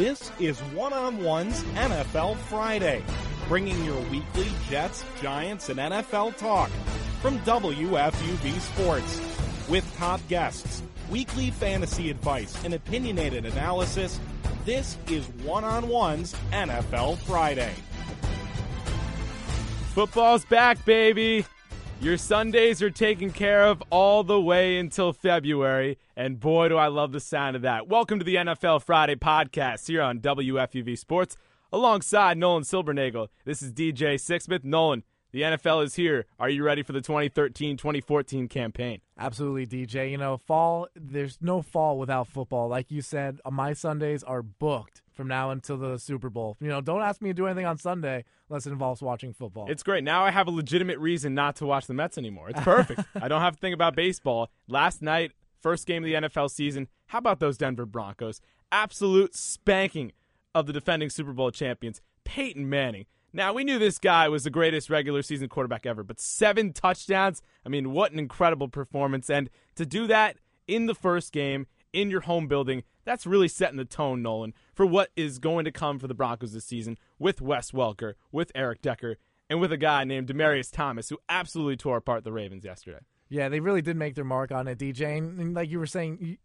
This is One on One's NFL Friday, bringing your weekly Jets, Giants, and NFL talk from WFUV Sports. With top guests, weekly fantasy advice, and opinionated analysis, this is One on One's NFL Friday. Football's back, baby. Your Sundays are taken care of all the way until February, and boy, do I love the sound of that. Welcome to the NFL Friday podcast here on WFUV Sports, alongside Nolan Silbernagel. This is DJ Sixsmith. Nolan, the NFL is here. Are you ready for the 2013 2014 campaign? Absolutely, DJ. You know, fall, there's no fall without football. Like you said, uh, my Sundays are booked from now until the Super Bowl. You know, don't ask me to do anything on Sunday unless it involves watching football. It's great. Now I have a legitimate reason not to watch the Mets anymore. It's perfect. I don't have to think about baseball. Last night, first game of the NFL season. How about those Denver Broncos? Absolute spanking of the defending Super Bowl champions, Peyton Manning. Now, we knew this guy was the greatest regular season quarterback ever, but seven touchdowns. I mean, what an incredible performance. And to do that in the first game, in your home building, that's really setting the tone, Nolan, for what is going to come for the Broncos this season with Wes Welker, with Eric Decker, and with a guy named Demaryius Thomas, who absolutely tore apart the Ravens yesterday. Yeah, they really did make their mark on it, DJ. And like you were saying,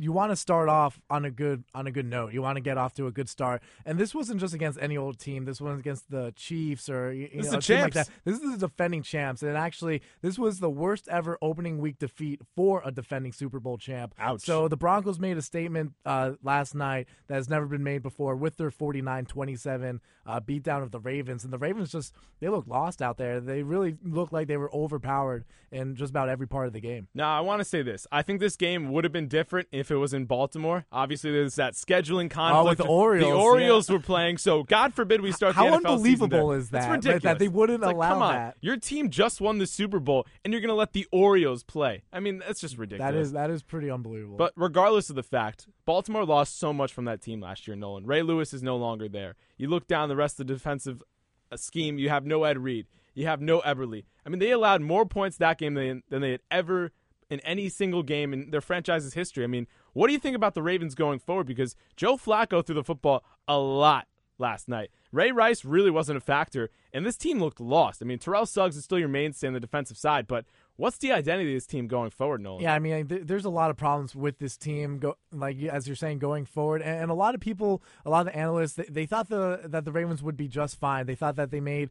you want to start off on a good on a good note. You want to get off to a good start. And this wasn't just against any old team. This was against the Chiefs or you this know, is champs. Like that. This is the defending champs. And actually, this was the worst ever opening week defeat for a defending Super Bowl champ. Ouch. So the Broncos made a statement uh, last night that has never been made before with their 49-27 uh, beatdown of the Ravens. And the Ravens just they look lost out there. They really looked like they were overpowered in just about every part of the game. Now, I want to say this. I think this game would have been different if it was in Baltimore. Obviously, there's that scheduling conflict. Oh, with the Orioles. The Orioles yeah. were playing, so God forbid we start How the NFL unbelievable is that? It's ridiculous. That they wouldn't like, allow come on. that. Your team just won the Super Bowl, and you're going to let the Orioles play. I mean, that's just ridiculous. That is that is pretty unbelievable. But regardless of the fact, Baltimore lost so much from that team last year, Nolan. Ray Lewis is no longer there. You look down the rest of the defensive uh, scheme, you have no Ed Reed. You have no Ellerbe. I mean, they allowed more points that game than, than they had ever in any single game in their franchise's history. I mean, what do you think about the Ravens going forward? Because Joe Flacco threw the football a lot last night. Ray Rice really wasn't a factor, and this team looked lost. I mean, Terrell Suggs is still your mainstay on the defensive side, but what's the identity of this team going forward, Nolan? yeah, I mean, th- there's a lot of problems with this team. Go like as you're saying, going forward, and, and a lot of people, a lot of the analysts, they, they thought the that the Ravens would be just fine. They thought that they made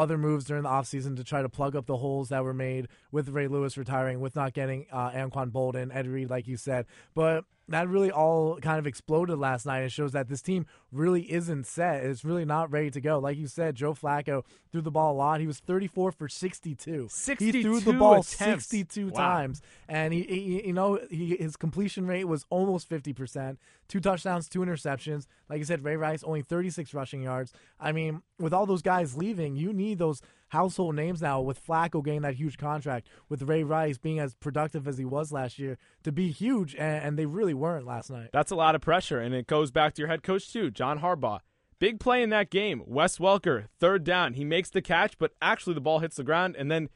other moves during the offseason to try to plug up the holes that were made with Ray Lewis retiring, with not getting uh, Anquan Boldin, Ed Reed, like you said. But that really all kind of exploded last night. It shows that this team really isn't set. It's really not ready to go. Like you said, Joe Flacco threw the ball a lot. He was 34 for 62. 62 He threw the ball attempts. 62 Wow. times, and he, he you know, he, his completion rate was almost 50 percent. Two touchdowns, two interceptions. Like you said, Ray Rice only 36 rushing yards. I mean, with all those guys leaving, you need those household names now. With Flacco getting that huge contract, with Ray Rice being as productive as he was last year, to be huge, and, and they really weren't last night. That's a lot of pressure, and it goes back to your head coach, too, John Harbaugh. Big play in that game. Wes Welker, third down. He makes the catch, but actually the ball hits the ground, and then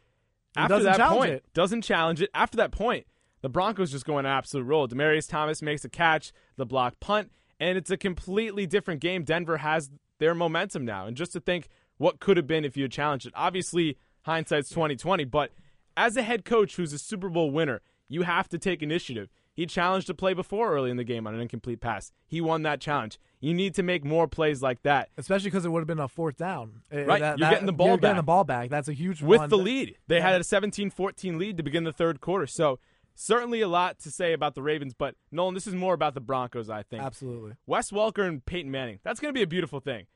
after that point, it. doesn't challenge it. After that point, the Broncos just go on an absolute roll. Demaryius Thomas makes a catch, the block punt, and it's a completely different game. Denver has their momentum now, and just to think what could have been if you had challenged it. Obviously, hindsight's twenty twenty, but as a head coach who's a Super Bowl winner, you have to take initiative. He challenged a play before early in the game on an incomplete pass. He won that challenge. You need to make more plays like that Especially because it would have been a fourth down. Uh, Right, you're getting the ball you're getting back. the ball back. That's a huge with one. the lead. They had a 17-14 lead to begin the third quarter. So certainly a lot to say about the Ravens, but Nolan, this is more about the Broncos, I think. Absolutely. Wes Welker and Peyton Manning. That's going to be a beautiful thing.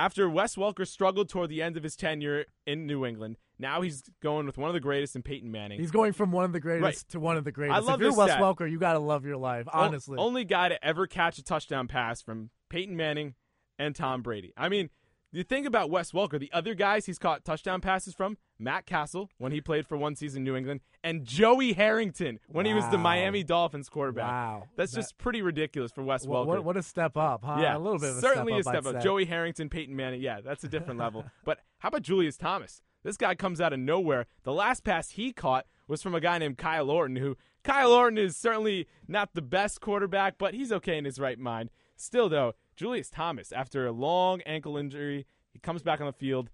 After Wes Welker struggled toward the end of his tenure in New England, now he's going with one of the greatest in Peyton Manning. He's going from one of the greatest Right. to one of the greatest. I love if you're Wes stat. Welker, you got to love your life, O- honestly. only guy to ever catch a touchdown pass from Peyton Manning and Tom Brady. I mean, you think about Wes Welker, the other guys he's caught touchdown passes from, Matt Cassel when he played for one season in New England, and Joey Harrington when he was the Miami Dolphins quarterback. Wow. That's That- just pretty ridiculous for Wes Welker. what, what a step up, huh? yeah, a little bit of a certainly step up. a step up. Joey Harrington, Peyton Manning, yeah, that's a different level. But how about Julius Thomas? This guy comes out of nowhere. The last pass he caught was from a guy named Kyle Orton, who Kyle Orton is certainly not the best quarterback, but he's okay in his right mind. Still, though, Julius Thomas, after a long ankle injury, he comes back on the field.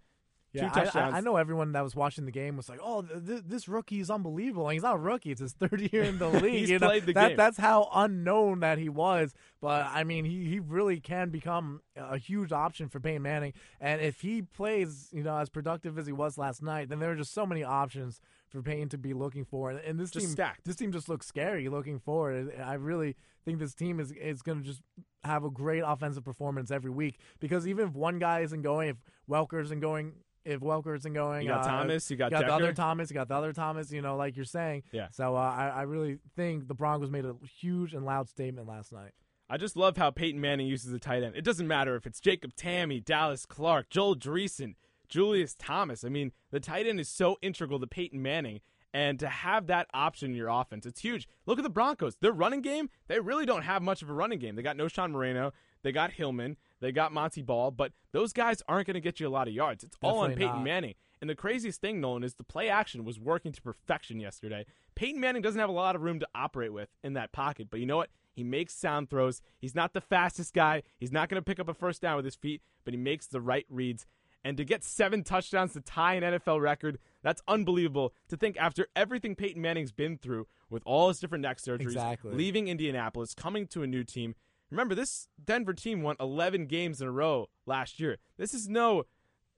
Yeah, two I- touchdowns. I, I know everyone that was watching the game was like, "Oh, th- th- this rookie is unbelievable." And he's not a rookie; it's his third year in the league. He's you know? played the that, game. That's how unknown that he was. But I mean, he, he really can become a huge option for Peyton Manning. And if he plays, you know, as productive as he was last night, then there are just so many options for Peyton to be looking for. And, and this Just team, stacked. this team just looks scary looking forward. I really think this team is is going to just have a great offensive performance every week because even if one guy isn't going, if Welker isn't going, if Welker isn't going, You got uh, Thomas, you got, got the other Thomas, you got the other Thomas, you know, like you're saying. Yeah. So uh, I, I really think the Broncos made a huge and loud statement last night. I just love how Peyton Manning uses the tight end. It doesn't matter if it's Jacob Tamme, Dallas Clark, Joel Dreessen, Julius Thomas. I mean, the tight end is so integral to Peyton Manning. And to have that option in your offense, it's huge. Look at the Broncos. Their running game, they really don't have much of a running game. They got Knowshon Moreno, they got Hillman, they got Montee Ball, but those guys aren't going to get you a lot of yards. It's all on Peyton not. Manning. And the craziest thing, Nolan, is the play action was working to perfection yesterday. Peyton Manning doesn't have a lot of room to operate with in that pocket, but you know what? He makes sound throws. He's not the fastest guy. He's not going to pick up a first down with his feet, but he makes the right reads. And to get seven touchdowns to tie an NFL record, that's unbelievable. To think after everything Peyton Manning's been through with all his different neck surgeries, Exactly. leaving Indianapolis, coming to a new team. Remember, this Denver team won 11 games in a row last year. This is no,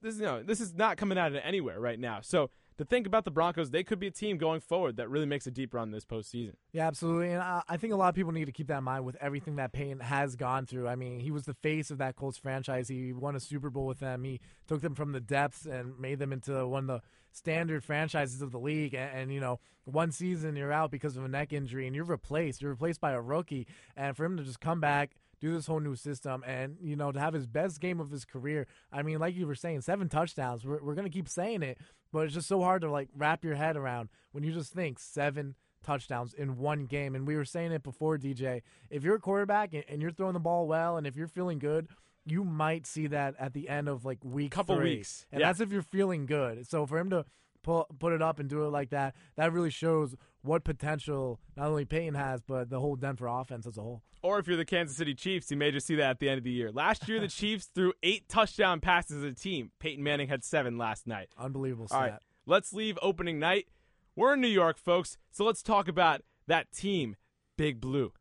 this is no, this is not coming out of anywhere right now. So to think about the Broncos, they could be a team going forward that really makes a deep run this postseason. Yeah, absolutely. And I, I think a lot of people need to keep that in mind with everything that Peyton has gone through. I mean, he was the face of that Colts franchise. He won a Super Bowl with them. He took them from the depths and made them into one of the standard franchises of the league. And, and you know, one season you're out because of a neck injury and you're replaced. You're replaced by a rookie. And for him to just come back, do this whole new system, and you know, to have his best game of his career. I mean, like you were saying, seven touchdowns. We're we're gonna keep saying it, but it's just so hard to like wrap your head around when you just think seven touchdowns in one game. And we were saying it before, DJ. If you're a quarterback and, you're throwing the ball well, and if you're feeling good, you might see that at the end of like week Couple three. weeks, and yeah. that's if you're feeling good. So for him to put put it up and do it like that, that really shows what potential not only Peyton has, but the whole Denver offense as a whole. Or if you're the Kansas City Chiefs, you may just see that at the end of the year. Last year, the Chiefs threw eight touchdown passes as a team. Peyton Manning had seven last night. Unbelievable All stat. right, let's leave opening night. We're in New York, folks, so let's talk about that team, Big Blue.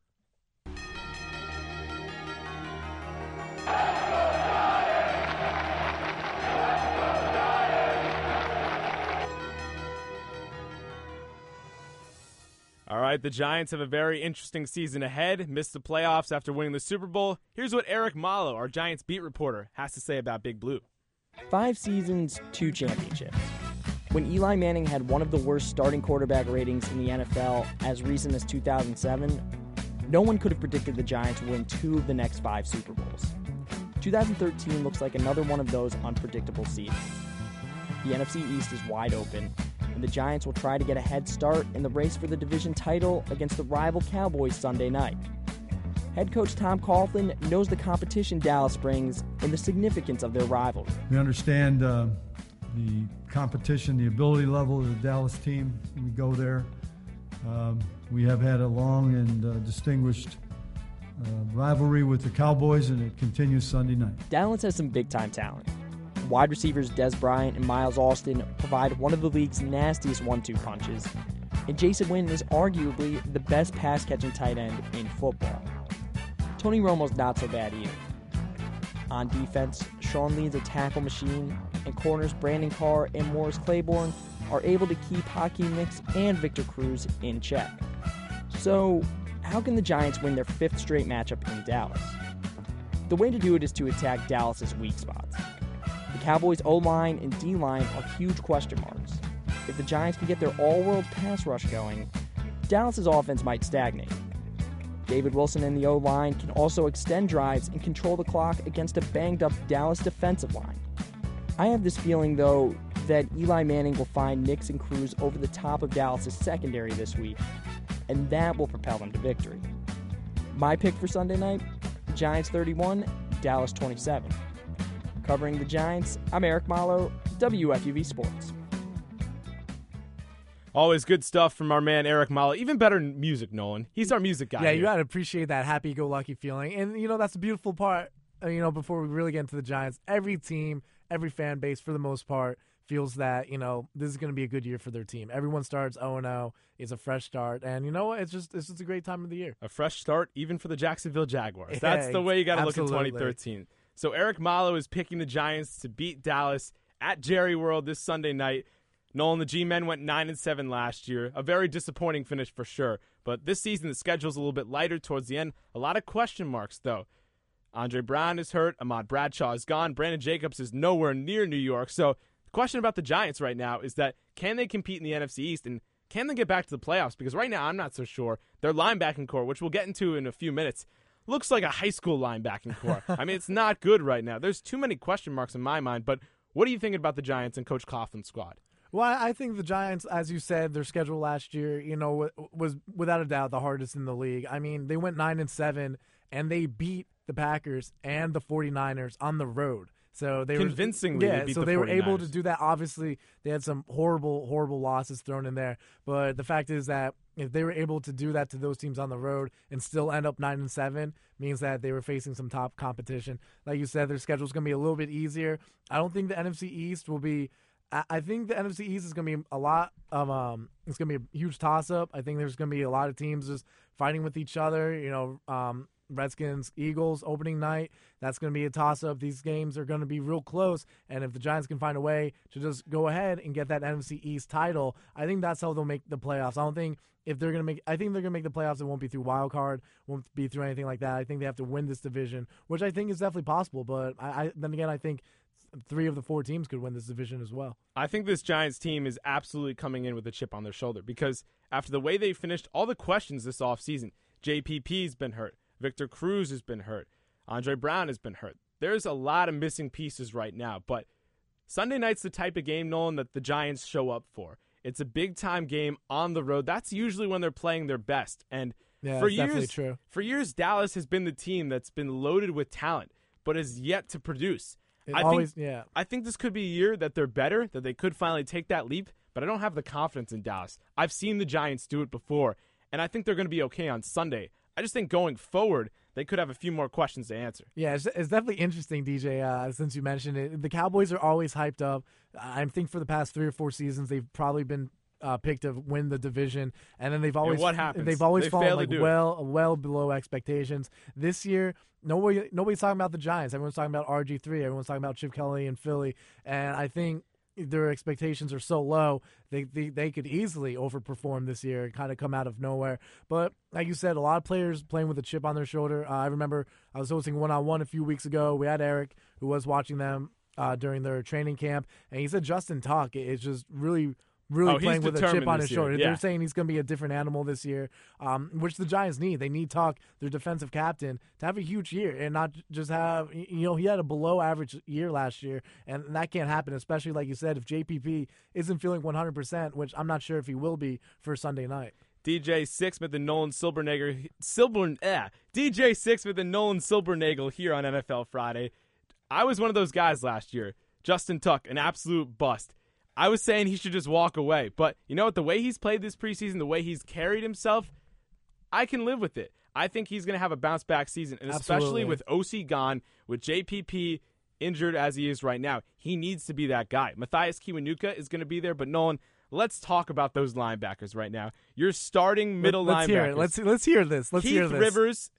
All right, the Giants have a very interesting season ahead. Missed the playoffs after winning the Super Bowl. Here's what Eric Malo, our Giants beat reporter, has to say about Big Blue. Five seasons, two championships. When Eli Manning had one of the worst starting quarterback ratings in the NFL as recent as 2007, no one could have predicted the Giants would win two of the next five Super Bowls. 2013 looks like another one of those unpredictable seasons. The NFC East is wide open, and the Giants will try to get a head start in the race for the division title against the rival Cowboys Sunday night. Head coach Tom Coughlin knows the competition Dallas brings and the significance of their rivalry. We understand uh, the competition, the ability level of the Dallas team. We go there. Um, we have had a long and uh, distinguished uh, rivalry with the Cowboys, and it continues Sunday night. Dallas has some big time talent. Wide receivers Dez Bryant and Miles Austin provide one of the league's nastiest one two punches, and Jason Witten is arguably the best pass catching tight end in football. Tony Romo's not so bad either. On defense, Sean Lee's a tackle machine, and corners Brandon Carr and Morris Claiborne are able to keep Hakeem Nicks and Victor Cruz in check. So, how can the Giants win their fifth straight matchup in Dallas? The way to do it is to attack Dallas's weak spots. The Cowboys' O line and D line are huge question marks. If the Giants can get their all world pass rush going, Dallas's offense might stagnate. David Wilson and the O line can also extend drives and control the clock against a banged up Dallas defensive line. I have this feeling, though, that Eli Manning will find Nicks and Cruz over the top of Dallas' secondary this week, and that will propel them to victory. My pick for Sunday night Giants 31, Dallas 27. Covering the Giants, I'm Eric Malo, WFUV Sports. Always good stuff from our man Eric Malo. Even better music, Nolan. He's our music guy. Yeah, you here. gotta appreciate that happy-go-lucky feeling, and you know that's the beautiful part. uh, You know, before we really get into the Giants, every team, every fan base, for the most part, feels that you know this is going to be a good year for their team. Everyone starts 0 0. It's a fresh start, and you know what? It's just it's just a great time of the year. a fresh start even for the Jacksonville Jaguars. Yeah, That's the way you got to look at 2013. So Eric Malo is picking the Giants to beat Dallas at Jerry World this Sunday night. Nolan, the G-men went nine and seven last year. A very disappointing finish for sure. But this season the schedule's a little bit lighter towards the end. A lot of question marks though. Andre Brown is hurt. Ahmad Bradshaw is gone. Brandon Jacobs is nowhere near New York. So the question about the Giants right now is that can they compete in the NFC East and can they get back to the playoffs? Because right now I'm not so sure. Their linebacking core, which we'll get into in a few minutes, looks like a high school linebacking core. I mean, it's not good right now. There's too many question marks in my mind. But what are you thinking about the Giants and Coach Coughlin's squad? Well, I think the Giants, as you said, their schedule last year, you know, was without a doubt the hardest in the league. I mean, they went 9 and 7 and they beat the Packers and the 49ers on the road. So they Convincingly, were yeah. so the they were able to do that. Obviously, they had some horrible, horrible losses thrown in there. But the fact is that if they were able to do that to those teams on the road and still end up nine and seven, means that they were facing some top competition. Like you said, their schedule's going to be a little bit easier. I don't think the NFC East will be. I I think the NFC East is going to be a lot of um. It's going to be a huge toss up. I think there's going to be a lot of teams just fighting with each other. You know, um, Redskins, Eagles opening night. That's going to be a toss up. These games are going to be real close. And if the Giants can find a way to just go ahead and get that NFC East title, I think that's how they'll make the playoffs. I don't think if they're going to make, I think they're going to make the playoffs. It won't be through wild card, won't be through anything like that. I think they have to win this division, which I think is definitely possible. But I, I then again, I think three of the four teams could win this division as well. I think this Giants team is absolutely coming in with a chip on their shoulder because after the way they finished all the questions this offseason, JPP's been hurt, Victor Cruz has been hurt, Andre Brown has been hurt. There's a lot of missing pieces right now, but Sunday night's the type of game, Nolan, that the Giants show up for. It's a big time game on the road. That's usually when they're playing their best. And Yeah, for years, true. for years, Dallas has been the team that's been loaded with talent, but has yet to produce. It I always, think yeah. I think this could be a year that they're better, that they could finally take that leap, but I don't have the confidence in Dallas. I've seen the Giants do it before, and I think they're going to be okay on Sunday. I just think going forward, they could have a few more questions to answer. Yeah, it's, it's definitely interesting, DJ. Uh, since you mentioned it, the Cowboys are always hyped up. I think for the past three or four seasons, they've probably been uh, picked to win the division, and then they've always what happens? They've always They fallen like do it. well, well below expectations. This year, nobody nobody's talking about the Giants. Everyone's talking about RG three. Everyone's talking about Chip Kelly and Philly, and I think their expectations are so low they, they they could easily overperform this year and kind of come out of nowhere. But like you said, a lot of players playing with a chip on their shoulder. Uh, I remember I was hosting one on one a few weeks ago. We had Eric who was watching them uh, during their training camp, and he said Justin Tuck It's just really. Really Oh, playing with a chip on his year, shoulder. yeah. They're saying he's going to be a different animal this year, um, which the Giants need. They need Tuck, their defensive captain, to have a huge year and not just have. You know, he had a below average year last year, and that can't happen. Especially like you said, if JPP isn't feeling 100, percent which I'm not sure if he will be for Sunday night. DJ Sixsmith and Nolan Silbernagel, Silber, eh, DJ Sixsmith and Nolan Silbernagel here on NFL Friday. I was one of those guys last year. Justin Tuck, an absolute bust. I was saying he should just walk away, but you know what? The way he's played this preseason, the way he's carried himself, I can live with it. I think he's going to have a bounce back season, and especially with Osi gone, with JPP injured as he is right now, he needs to be that guy. Mathias Kiwanuka is going to be there, but Nolan, let's talk about those linebackers right now. You're starting middle linebacker. Let's linebackers. hear it. Let's let's hear this. Let's Keith hear this. Rivers,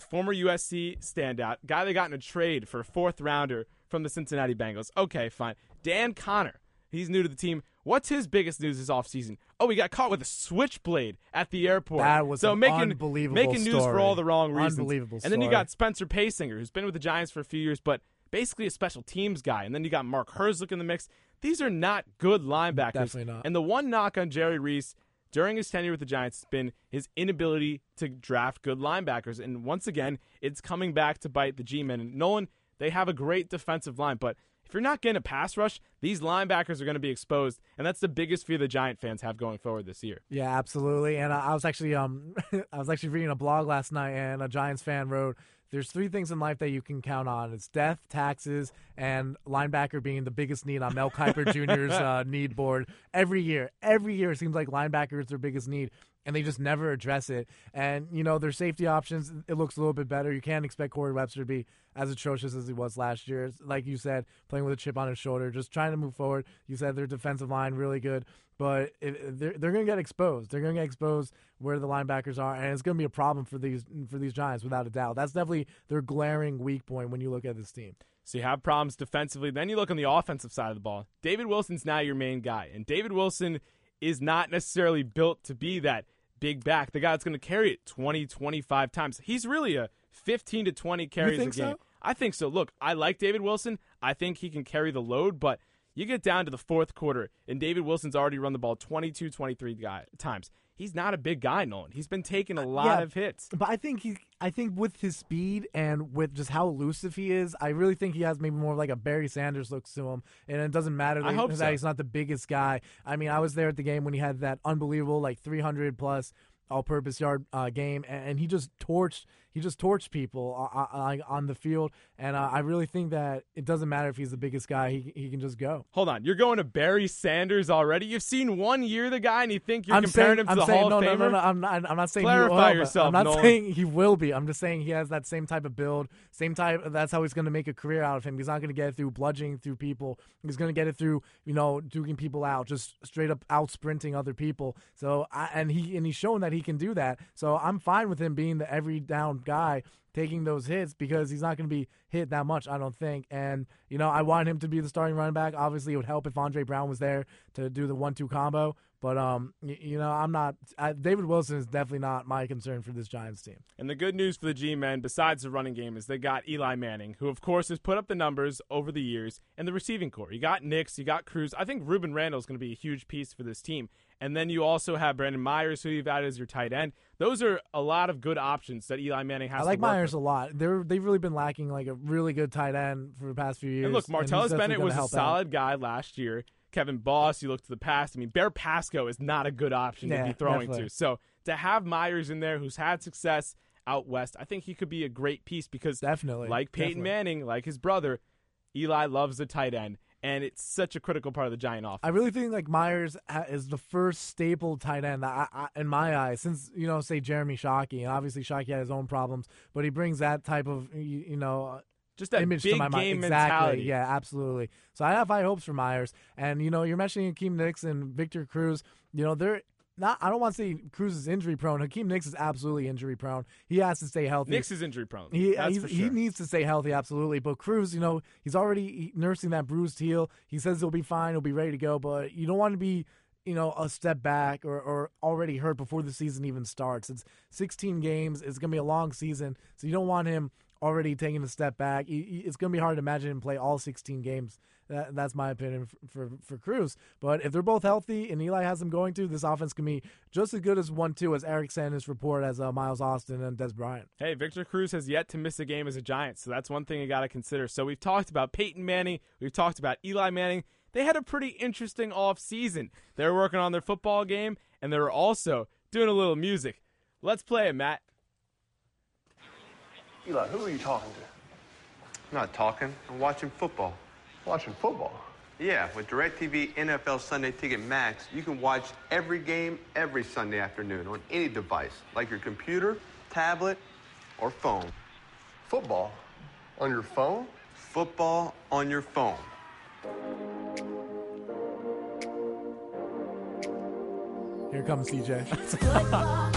former USC standout, guy that got in a trade for a fourth rounder from the Cincinnati Bengals. Okay, fine. Dan Connor, he's new to the team. What's his biggest news this offseason? Oh, he got caught with a switchblade at the airport. That was so an making unbelievable making news for all the wrong reasons. Unbelievable And then you got Spencer Paysinger, who's been with the Giants for a few years, but basically a special teams guy. And then you got Mark Herzlich in the mix. These are not good linebackers. Definitely not. And the one knock on Jerry Reese during his tenure with the Giants has been his inability to draft good linebackers. And once again, it's coming back to bite the G men. And Nolan, they have a great defensive line, but if you're not getting a pass rush, these linebackers are going to be exposed, and that's the biggest fear the Giant fans have going forward this year. Yeah, absolutely. And I was actually um I was actually reading a blog last night, and a Giants fan wrote. There's three things in life that you can count on. It's death, taxes, and linebacker being the biggest need on Mel Kiper Jr.'s uh, need board every year. Every year it seems like linebacker is their biggest need and they just never address it. And you know their safety options, it looks a little bit better. You can't expect Corey Webster to be as atrocious as he was last year. Like you said, playing with a chip on his shoulder, just trying to move forward. You said their defensive line really good, but it, they're they're going to get exposed. They're going to get exposed where the linebackers are, and it's going to be a problem for these for these Giants without a doubt. That's definitely their glaring weak point when you look at this team. So you have problems defensively. Then you look on the offensive side of the ball. David Wilson's now your main guy, and David Wilson is not necessarily built to be that big back, the guy that's going to carry it 20, 25 times. He's really a 15 to 20 carries a game. So? I think so. Look, I like David Wilson. I think he can carry the load, but you get down to the fourth quarter, and David Wilson's already run the ball 22, 23 guy, times he's not a big guy, Nolan. He's been taking a uh, lot yeah, of hits. But I think he, I think with his speed and with just how elusive he is, I really think he has maybe more like a Barry Sanders looks to him. And it doesn't matter that, that so. he's not the biggest guy. I mean, I was there at the game when he had that unbelievable like 300 plus all-purpose yard uh, game, and, he just torched he just torched people uh, uh, uh, on, on the field. And uh, I really think that it doesn't matter if he's the biggest guy; he he can just go. Hold on, you're going to Barry Sanders already? You've seen one year the guy, and you think you're I'm comparing saying, him to I'm the saying, Hall no, of Famer? No, no, I'm not. I'm not saying Clarify he will, yourself. I'm not Nolan. saying he will be. I'm just saying he has that same type of build, same type. That's how he's going to make a career out of him. He's not going to get it through bludgeoning through people. He's going to get it through you know duking people out, just straight up out sprinting other people. So I, and he and he's shown that he can do that. So I'm fine with him being the every down guy taking those hits because he's not going to be hit that much, I don't think. And, you know, I want him to be the starting running back. Obviously, it would help if Andre Brown was there to do the one two combo. But um, you, you know, I'm not. I, David Wilson is definitely not my concern for this Giants team. And the good news for the G-men, besides the running game, is they got Eli Manning, who of course has put up the numbers over the years, and the receiving core. You got Nicks, you got Cruz. I think Rueben Randle is going to be a huge piece for this team. And then you also have Brandon Myers, who you've added as your tight end. Those are a lot of good options that Eli Manning has. I like Myers with. a lot. They're they've really been lacking like a really good tight end for the past few years. And look, Martellus Bennett was a solid out. guy last year. Kevin Boss, you look to the past. I mean, Bear Pascoe is not a good option yeah, to be throwing definitely. to. So to have Myers in there, who's had success out west, I think he could be a great piece because definitely, like Peyton definitely. Manning, like his brother, Eli loves the tight end, and it's such a critical part of the Giant offense. I really think like Myers is the first staple tight end that I, I, in my eyes, since you know, say Jeremy Shockey, and obviously Shockey had his own problems, but he brings that type of you, you know just that image big to my mind. game exactly. mentality. Yeah, absolutely. So I have high hopes for Myers, and you know, you're mentioning Hakeem Nicks and Victor Cruz. You know, they're not. I don't want to say Cruz is injury prone. Hakeem Nicks is absolutely injury prone. He has to stay healthy. Nicks is injury prone. He That's for sure. he needs to stay healthy, absolutely. But Cruz, you know, he's already nursing that bruised heel. He says he'll be fine. He'll be ready to go. But you don't want to be you know, a step back or, or already hurt before the season even starts. It's 16 games. It's going to be a long season. So you don't want him already taking a step back. It's going to be hard to imagine him play all 16 games. That, that's my opinion for, for, for Cruz. But if they're both healthy and Eli has them going to, this offense can be just as good as one two as Eric Sanders report as uh, Miles Austin and Dez Bryant. Hey, Victor Cruz has yet to miss a game as a Giant, so that's one thing you got to consider. So we've talked about Peyton Manning, we've talked about Eli Manning. They had a pretty interesting off season. They were working on their football game, and they were also doing a little music. Let's play it, Matt. Eli, who are you talking to? I'm not talking. I'm watching football. Watching football? Yeah, with DirecTV NFL Sunday Ticket Max, you can watch every game every Sunday afternoon on any device, like your computer, tablet, or phone. Football? On your phone? Football on your phone. Here comes CJ. It's football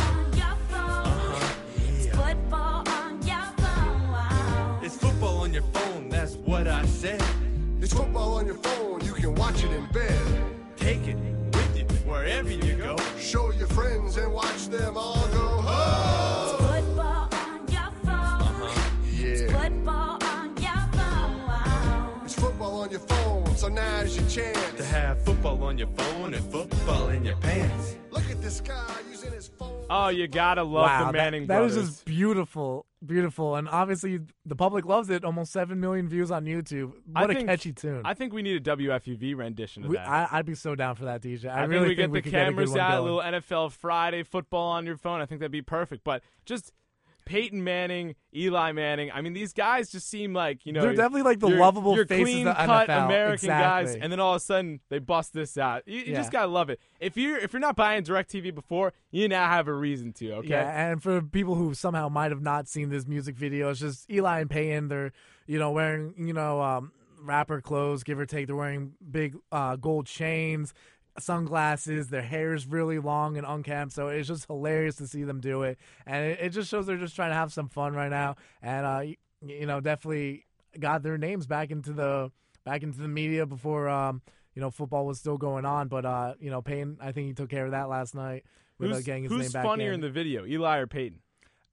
on your phone, It's football on your phone. that's what I said. It's football on your phone, you can watch it in bed. Take it with you wherever you go. Show your friends and watch them all go home. It's Football on your phone. Uh-huh. Yeah, Football on your phone. it's football on your phone, so now's your chance To have football on your phone and football in your pants. Look at this guy using his phone. Oh, you gotta love wow, the Manning that, that is brothers. just beautiful. beautiful, and obviously the public loves it. Almost seven million views on YouTube. What a think- catchy tune! I think we need a WFUV rendition of We- that. I, I'd be so down for that, DJ. I, I, really think we get we the could get a cameras one out, a little NFL Friday football on your phone. I think that'd be perfect. But just Peyton Manning, Eli Manning. I mean, these guys just seem like you know They're definitely like the you're- lovable you're faces clean of the cut NFL. American guys, and then all of a sudden they bust this out. You, you Yeah. just gotta love it. If you're if you're not buying Directv before, you now have a reason to. Okay. Yeah, and for people who somehow might have not seen this music video, it's just Eli and Peyton. They're you know wearing you know um, rapper clothes, give or take. They're wearing big uh, gold chains, sunglasses. Their hair is really long and unkempt, so it's just hilarious to see them do it. And it, it just shows they're just trying to have some fun right now. And uh, you, you know, definitely got their names back into the back into the media before um, you know football was still going on. But uh, you know, Payne, I think he took care of that last night. With, Who's, getting his who's name back funnier in. in the video, Eli or Peyton?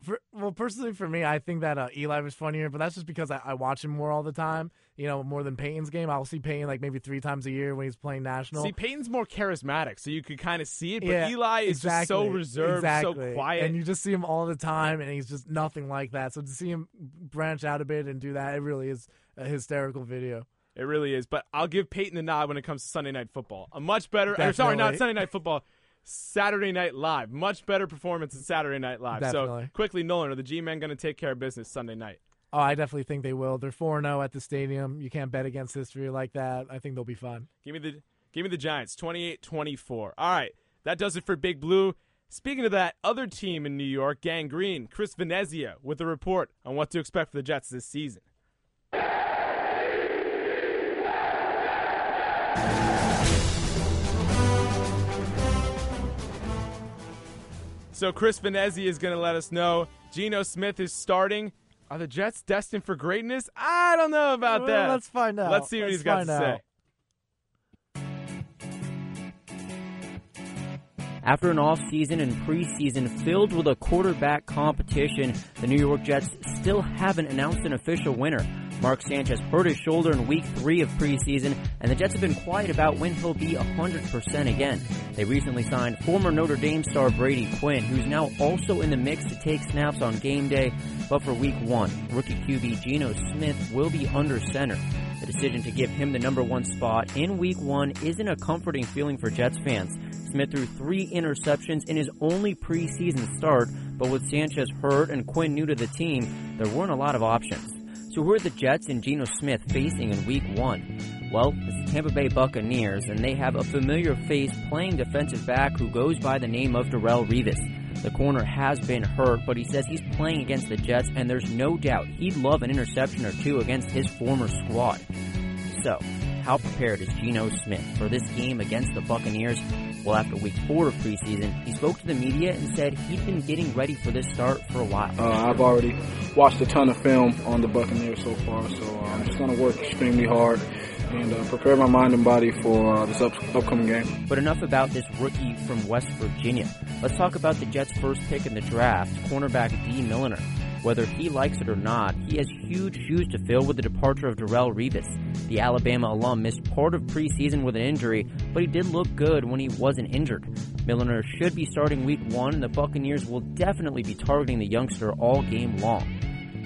For, well, personally, for me, I think that uh, Eli was funnier, but that's just because I, I watch him more all the time. You know, more than Peyton's game. I'll see Peyton like maybe three times a year when he's playing national. See, Peyton's more charismatic, so you could kind of see it. But yeah, Eli is just so reserved, exactly. so quiet. and you just see him all the time, and he's just nothing like that. So to see him branch out a bit and do that, it really is a hysterical video. It really is. But I'll give Peyton the nod when it comes to Sunday Night Football. A much better, or sorry, not Sunday Night Football, Saturday Night Live. Much better performance than Saturday Night Live. So quickly, Nolan, are the G Men going to take care of business Sunday night? Oh, I definitely think they will. They're four zero oh at the stadium. You can't bet against history like that. I think they'll be fine. Give me the give me the Giants, 28-24. All right, that does it for Big Blue. Speaking of that other team in New York, Gang Green, Chris Venezia with a report on what to expect for the Jets this season. So Chris Venezia is going to let us know Geno Smith is starting. Are the Jets destined for greatness? I don't know about Well, that. let's find out. Let's see what Let's he's got to find say. After an offseason and preseason filled with a quarterback competition, the New York Jets still haven't announced an official winner. Mark Sanchez hurt his shoulder in week three of preseason, and the Jets have been quiet about when he'll be 100% again. They recently signed former Notre Dame star Brady Quinn, who's now also in the mix to take snaps on game day, but for week one, rookie QB Geno Smith will be under center. The decision to give him the number one spot in week one isn't a comforting feeling for Jets fans. Smith threw three interceptions in his only preseason start, but with Sanchez hurt and Quinn new to the team, there weren't a lot of options. So who are the Jets and Geno Smith facing in week one? Well, it's the Tampa Bay Buccaneers, and they have a familiar face playing defensive back who goes by the name of Darrell Revis. The corner has been hurt, but he says he's playing against the Jets, and there's no doubt he'd love an interception or two against his former squad. So, how prepared is Geno Smith for this game against the Buccaneers? Well, after week four of preseason, he spoke to the media and said he'd been getting ready for this start for a while. Uh, I've already watched a ton of film on the Buccaneers so far, so uh, I'm just going to work extremely hard and uh, prepare my mind and body for uh, this up- upcoming game. But enough about this rookie from West Virginia. Let's talk about the Jets' first pick in the draft, cornerback Dee Milliner. Whether he likes it or not, he has huge shoes to fill with the departure of Darrell Revis. The Alabama alum missed part of preseason with an injury, but he did look good when he wasn't injured. Milliner should be starting week one, and the Buccaneers will definitely be targeting the youngster all game long.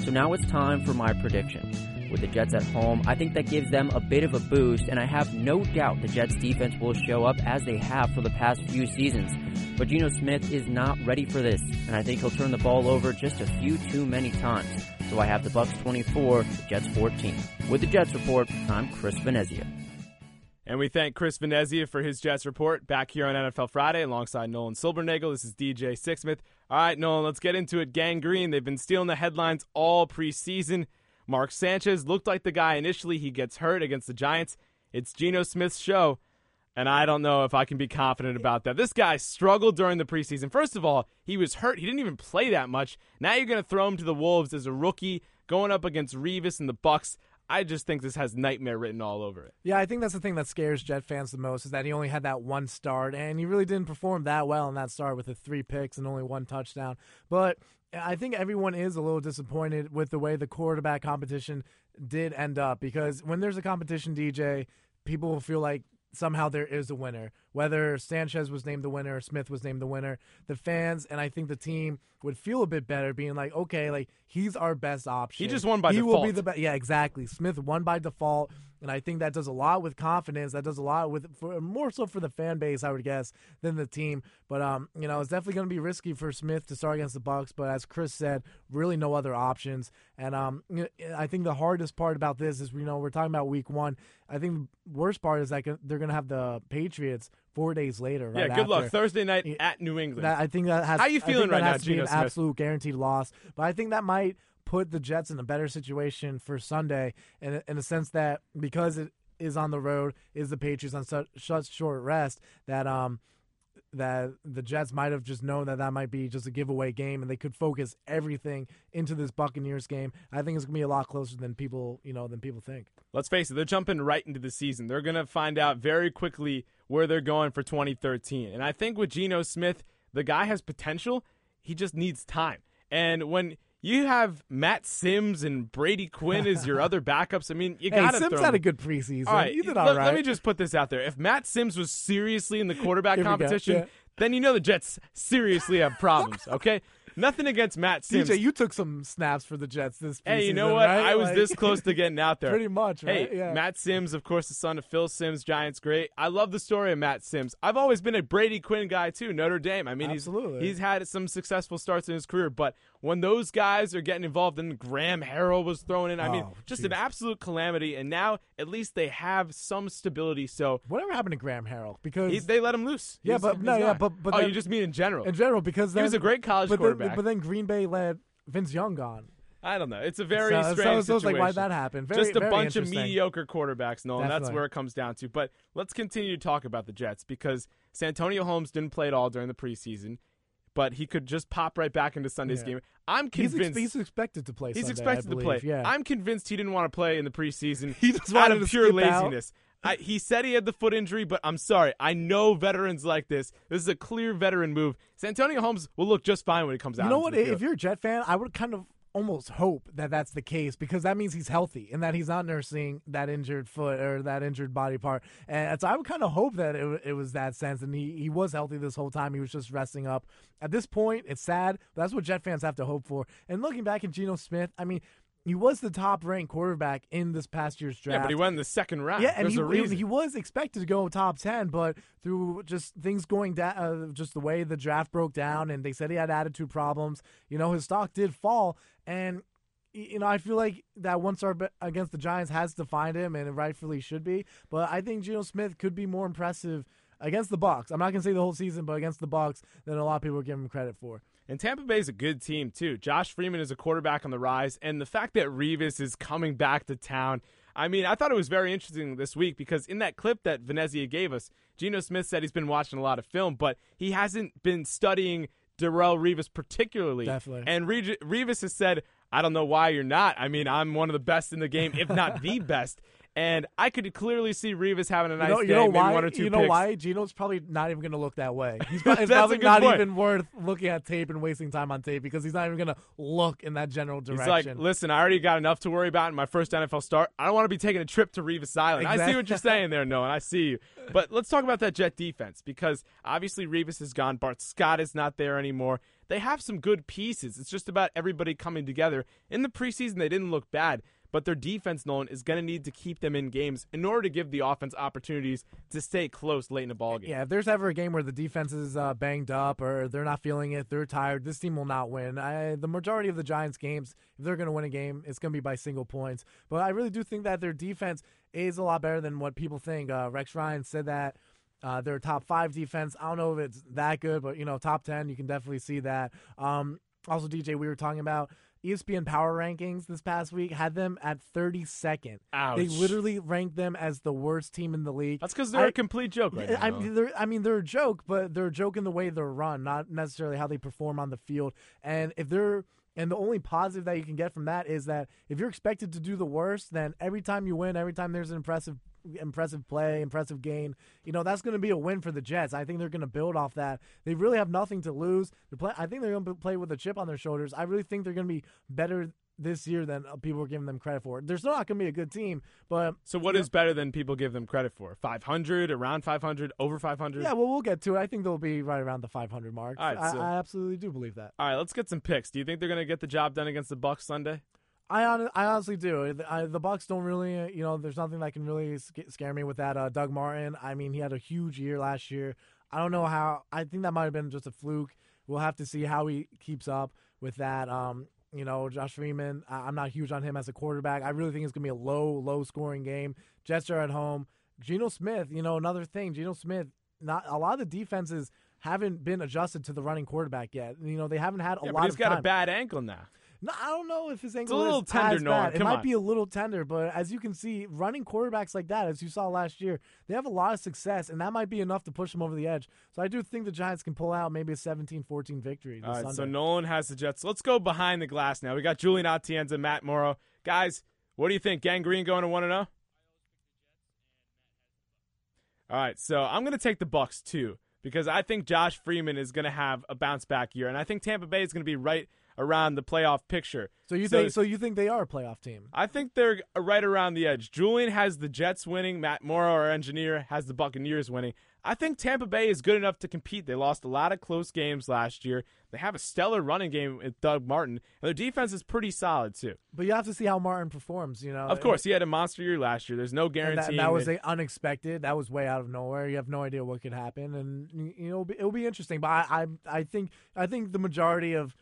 So now it's time for my prediction. With the Jets at home, I think that gives them a bit of a boost, and I have no doubt the Jets defense will show up as they have for the past few seasons. But Geno Smith is not ready for this, and I think he'll turn the ball over just a few too many times. So I have the Bucks 24, the Jets 14. With the Jets report, I'm Chris Venezia. And we thank Chris Venezia for his Jets report back here on NFL Friday alongside Nolan Silbernagel. This is DJ Sixsmith. All right, Nolan, let's get into it. Gang Green, they've been stealing the headlines all preseason. Mark Sanchez looked like the guy initially. He gets hurt against the Giants. It's Geno Smith's show, and I don't know if I can be confident about that. This guy struggled during the preseason. First of all, he was hurt. He didn't even play that much. Now you're going to throw him to the Wolves as a rookie going up against Revis and the Bucks. I just think this has nightmare written all over it. Yeah, I think that's the thing that scares Jet fans the most is that he only had that one start, and he really didn't perform that well in that start with the three picks and only one touchdown. But I think everyone is a little disappointed with the way the quarterback competition did end up because when there's a competition, DJ, people will feel like somehow there is a winner. Whether Sanchez was named the winner or Smith was named the winner, the fans and I think the team would feel a bit better being like, okay, like he's our best option. He just won by default. he will be the best. Yeah, exactly. Smith won by default. And I think that does a lot with confidence. That does a lot with for, more so for the fan base, I would guess, than the team. But um, you know, it's definitely going to be risky for Smith to start against the Bucks. But as Chris said, really no other options. And um, I think the hardest part about this is, you know, we're talking about Week One. I think the worst part is that they're going to have the Patriots four days later. Yeah, right good luck. Thursday night at New England. That, I think that has. How you feeling right now, be an Smith? absolute guaranteed loss. But I think that might put the Jets in a better situation for Sunday, in in the sense that because it is on the road, is the Patriots on such, such short rest that um that the Jets might have just known that that might be just a giveaway game, and they could focus everything into this Buccaneers game. I think it's gonna be a lot closer than people you know than people think. Let's face it, they're jumping right into the season. They're to find out very quickly where they're going for 2013. And I think with Geno Smith, the guy has potential. He just needs time. And when you have Matt Simms and Brady Quinn as your other backups, I mean, you Hey, got to Simms throw had a good preseason. All right, he did let, all let right. me just put this out there. If Matt Simms was seriously in the quarterback competition, yeah. then you know the Jets seriously have problems, okay? Nothing against Matt Simms. DJ, you took some snaps for the Jets this. Preseason. Hey, you know what? right? I was Like- this close to getting out there. Pretty much, right? Hey, Yeah. Matt Simms, of course, the son of Phil Simms, Giants great. I love the story of Matt Simms. I've always been a Brady Quinn guy too, Notre Dame. I mean, Absolutely. he's he's had some successful starts in his career, but when those guys are getting involved, and Graham Harrell was thrown in, I mean, Oh, just an absolute calamity. And now at least they have some stability. So Whatever happened to Graham Harrell? Because he, they let him loose. Yeah, He's- but he's no, yeah, but but oh, then, you just mean in general? in general because He was a great college but then- quarterback. but then Green Bay let Vince Young gone. I don't know. It's a very So- so- strange so it's like, why'd that happened? Very- Just a bunch of mediocre quarterbacks, Nolan. That's where it comes down to. But let's continue to talk about the Jets because Santonio Holmes didn't play at all during the preseason, but he could just pop right back into Sunday's Yeah. game. I'm He's, convinced ex- he's expected to play. He's Sunday, expected to play. Yeah, I'm convinced he didn't want to play in the preseason He just out of pure laziness. I, he said he had the foot injury, but I'm sorry. I know veterans like this. This is a clear veteran move. Santonio Holmes will look just fine when he comes out. you know what? If you're a Jet fan, I would kind of almost hope that that's the case because that means he's healthy and that he's not nursing that injured foot or that injured body part. And so I would kind of hope that it, it was that sense and he, he was healthy this whole time. He was just resting up. At this point, it's sad, that's what Jet fans have to hope for. And looking back at Geno Smith, I mean, he was the top ranked quarterback in this past year's draft. yeah, but he went in the second round. Yeah, and he, a reason. he was expected to go top ten, but through just things going down, uh, just the way the draft broke down, and they said he had attitude problems. You know, his stock did fall, and you know, I feel like that one star against the Giants has defined him, and it rightfully should be. But I think Geno Smith could be more impressive against the Bucks. I'm not gonna say the whole season, but against the Bucks than a lot of people are giving him credit for. And Tampa Bay is a good team too. Josh Freeman is a quarterback on the rise, and the fact that Revis is coming back to town. I mean, I thought it was very interesting this week because in that clip that Venezia gave us, Geno Smith said he's been watching a lot of film, but he hasn't been studying Darrell Revis particularly. Definitely. And Re- Revis has said, "I don't know why you're not. I mean, I'm one of the best in the game, if not the best." And I could clearly see Revis having a nice you know, you day, know maybe why? one or two you know picks. why? Geno's probably not even going to look that way. He's, pro- it's probably not point. even worth looking at tape and wasting time on tape because he's not even going to look in that general direction. He's like, listen, I already got enough to worry about in my first NFL start. I don't want to be taking a trip to Revis Island. I see what you're saying there, Noah, and I see you. But let's talk about that Jet defense because obviously Revis is gone. Bart Scott is not there anymore. They have some good pieces. It's just about everybody coming together. In the preseason, they didn't look bad, but their defense, Nolan, is going to need to keep them in games in order to give the offense opportunities to stay close late in the ballgame. yeah, if there's ever a game where the defense is uh, banged up or they're not feeling it, they're tired, this team will not win. I, the majority of the Giants games, if they're going to win a game, it's going to be by single points. But I really do think that their defense is a lot better than what people think. Uh, Rex Ryan said that. Uh, they're a top five defense. I don't know if it's that good, but you know, top ten, you can definitely see that. Um, also, DJ, we were talking about ESPN Power Rankings this past week had them at 32nd. Ouch. They literally ranked them as the worst team in the league. That's because they're I- a complete joke right now. I, Noah. they're, I mean, they're a joke, but they're a joke in the way they're run, not necessarily how they perform on the field. And if they're and the only positive that you can get from that is that if you're expected to do the worst, then every time you win, every time there's an impressive impressive play, impressive gain, you know, that's going to be a win for the Jets. I think they're going to build off that. They really have nothing to lose. Play, I think they're going to play with a chip on their shoulders. I really think they're going to be better this year than uh, people are giving them credit for. They're still not going to be a good team, but So what is better than people give them credit for? 500, around 500, over 500? yeah, well, we'll get to it. I think they'll be right around the 500 mark. All right, I, so- I absolutely do believe that. All right, let's get some picks. Do you think they're going to get the job done against the Bucks Sunday? I hon- I honestly do. I, the Bucks don't really, you know, there's nothing that can really sca- scare me with that. Uh, Doug Martin. I mean, he had a huge year last year. I don't know how. I think that might have been just a fluke. We'll have to see how he keeps up with that. Um, you know, Josh Freeman. I, I'm not huge on him as a quarterback. I really think it's gonna be a low, low scoring game. Jets are at home. Geno Smith. You know, another thing. Geno Smith. Not a lot of the defenses haven't been adjusted to the running quarterback yet. You know, they haven't had a Yeah, lot but he's of got time. a bad ankle now. No, I don't know if his ankle a little is tender, as Nolan. bad. It might on. be a little tender, but as you can see, running quarterbacks like that, as you saw last year, they have a lot of success, and that might be enough to push them over the edge. So I do think the Giants can pull out maybe a 17-14 victory this All right, Sunday. so Nolan has the Jets. Let's go behind the glass now. We got Julian Atienza, Matt Morrow. Guys, what do you think? Gang Green going to 1 0? All right, so I'm going to take the Bucks too because I think Josh Freeman is going to have a bounce back year, and I think Tampa Bay is going to be right around the playoff picture. so you think so you think they are a playoff team? I think they're right around the edge. Julian has the Jets winning. Matt Morrow, our engineer, has the Buccaneers winning. I think Tampa Bay is good enough to compete. They lost a lot of close games last year. They have a stellar running game with Doug Martin, and their defense is pretty solid too. But you have to see how Martin performs. You know, Of course, he had a monster year last year. There's no guarantee. that, that was a unexpected. That was way out of nowhere. You have no idea what could happen, and you know it'll be, it'll be interesting. But I, I, I think, I think the majority of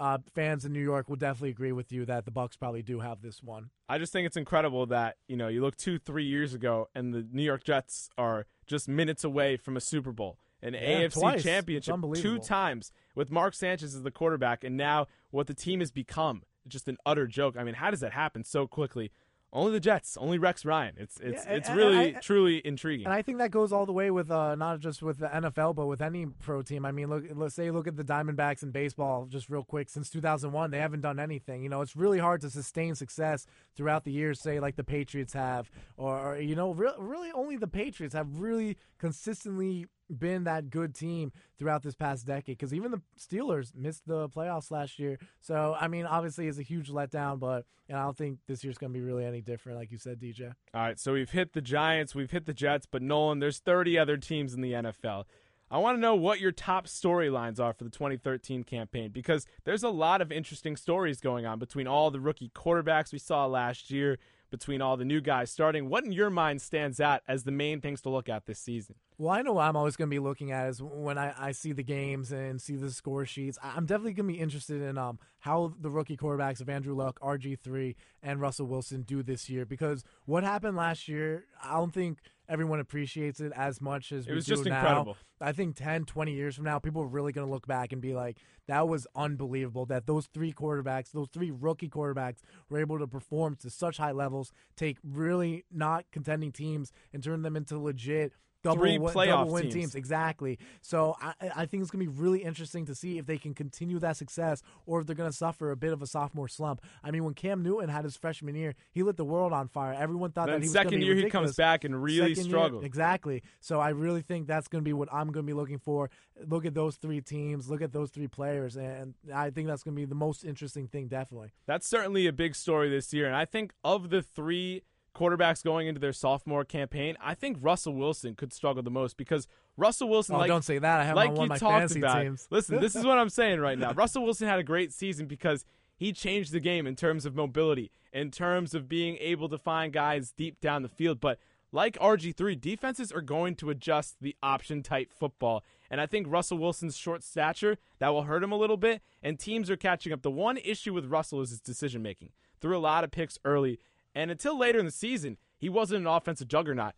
uh, fans in New York will definitely agree with you that the Bucks probably do have this one. I just think it's incredible that you know you look two, three years ago, and the New York Jets are just minutes away from a Super Bowl, an Yeah, AFC twice. championship, two times with Mark Sanchez as the quarterback, and now what the team has become, just an utter joke. I mean, how does that happen so quickly? Only the Jets, only Rex Ryan. It's it's Yeah, it's really I- truly intriguing. And I think that goes all the way with uh, not just with the NFL, but with any pro team. I mean, look, let's say look at the Diamondbacks in baseball, just real quick. Since 2001, they haven't done anything. You know, it's really hard to sustain success throughout the years, say like the Patriots have, or, or you know, re- really only the Patriots have really consistently been that good team throughout this past decade. Because even the Steelers missed the playoffs last year. So I mean, obviously, it's a huge letdown, but I don't think this year's going to be really any different, like you said, DJ. All right, so we've hit the Giants, we've hit the Jets, but Nolan, there's 30 other teams in the NFL. I want to know what your top storylines are for the 2013 campaign because there's a lot of interesting stories going on between all the rookie quarterbacks we saw last year, between all the new guys starting. What in your mind stands out as the main things to look at this season? Well, I know what I'm always going to be looking at is when I, I see the games and see the score sheets. I'm definitely going to be interested in um how the rookie quarterbacks of Andrew Luck, RG3, and Russell Wilson do this year because what happened last year, I don't think everyone appreciates it as much as It we was do just now. incredible. I think 10, 20 years from now, people are really going to look back and be like, that was unbelievable that those three quarterbacks, those three rookie quarterbacks, were able to perform to such high levels, take really not contending teams and turn them into legit double, Three win- playoff double win teams. teams. Exactly. So I, I think it's going to be really interesting to see if they can continue that success or if they're going to suffer a bit of a sophomore slump. I mean, when Cam Newton had his freshman year, he lit the world on fire. Everyone thought Then that he was second be year he comes back and really Second year- struggled. exactly. So I really think that's going to be what I'm going to be looking for. Look at those three teams. Look at those three players, and I think that's going to be the most interesting thing. Definitely. That's certainly a big story this year. And I think of the three quarterbacks going into their sophomore campaign, I think Russell Wilson could struggle the most because Russell Wilson, Oh, like, don't say that. I have like you of my talked fantasy about. teams. Listen, this is what I'm saying right now. Russell Wilson had a great season because he changed the game in terms of mobility, in terms of being able to find guys deep down the field. But like RG3, defenses are going to adjust the option type football. And I think Russell Wilson's short stature, that will hurt him a little bit, and teams are catching up. The one issue with Russell is his decision making. Threw a lot of picks early, and until later in the season, he wasn't an offensive juggernaut.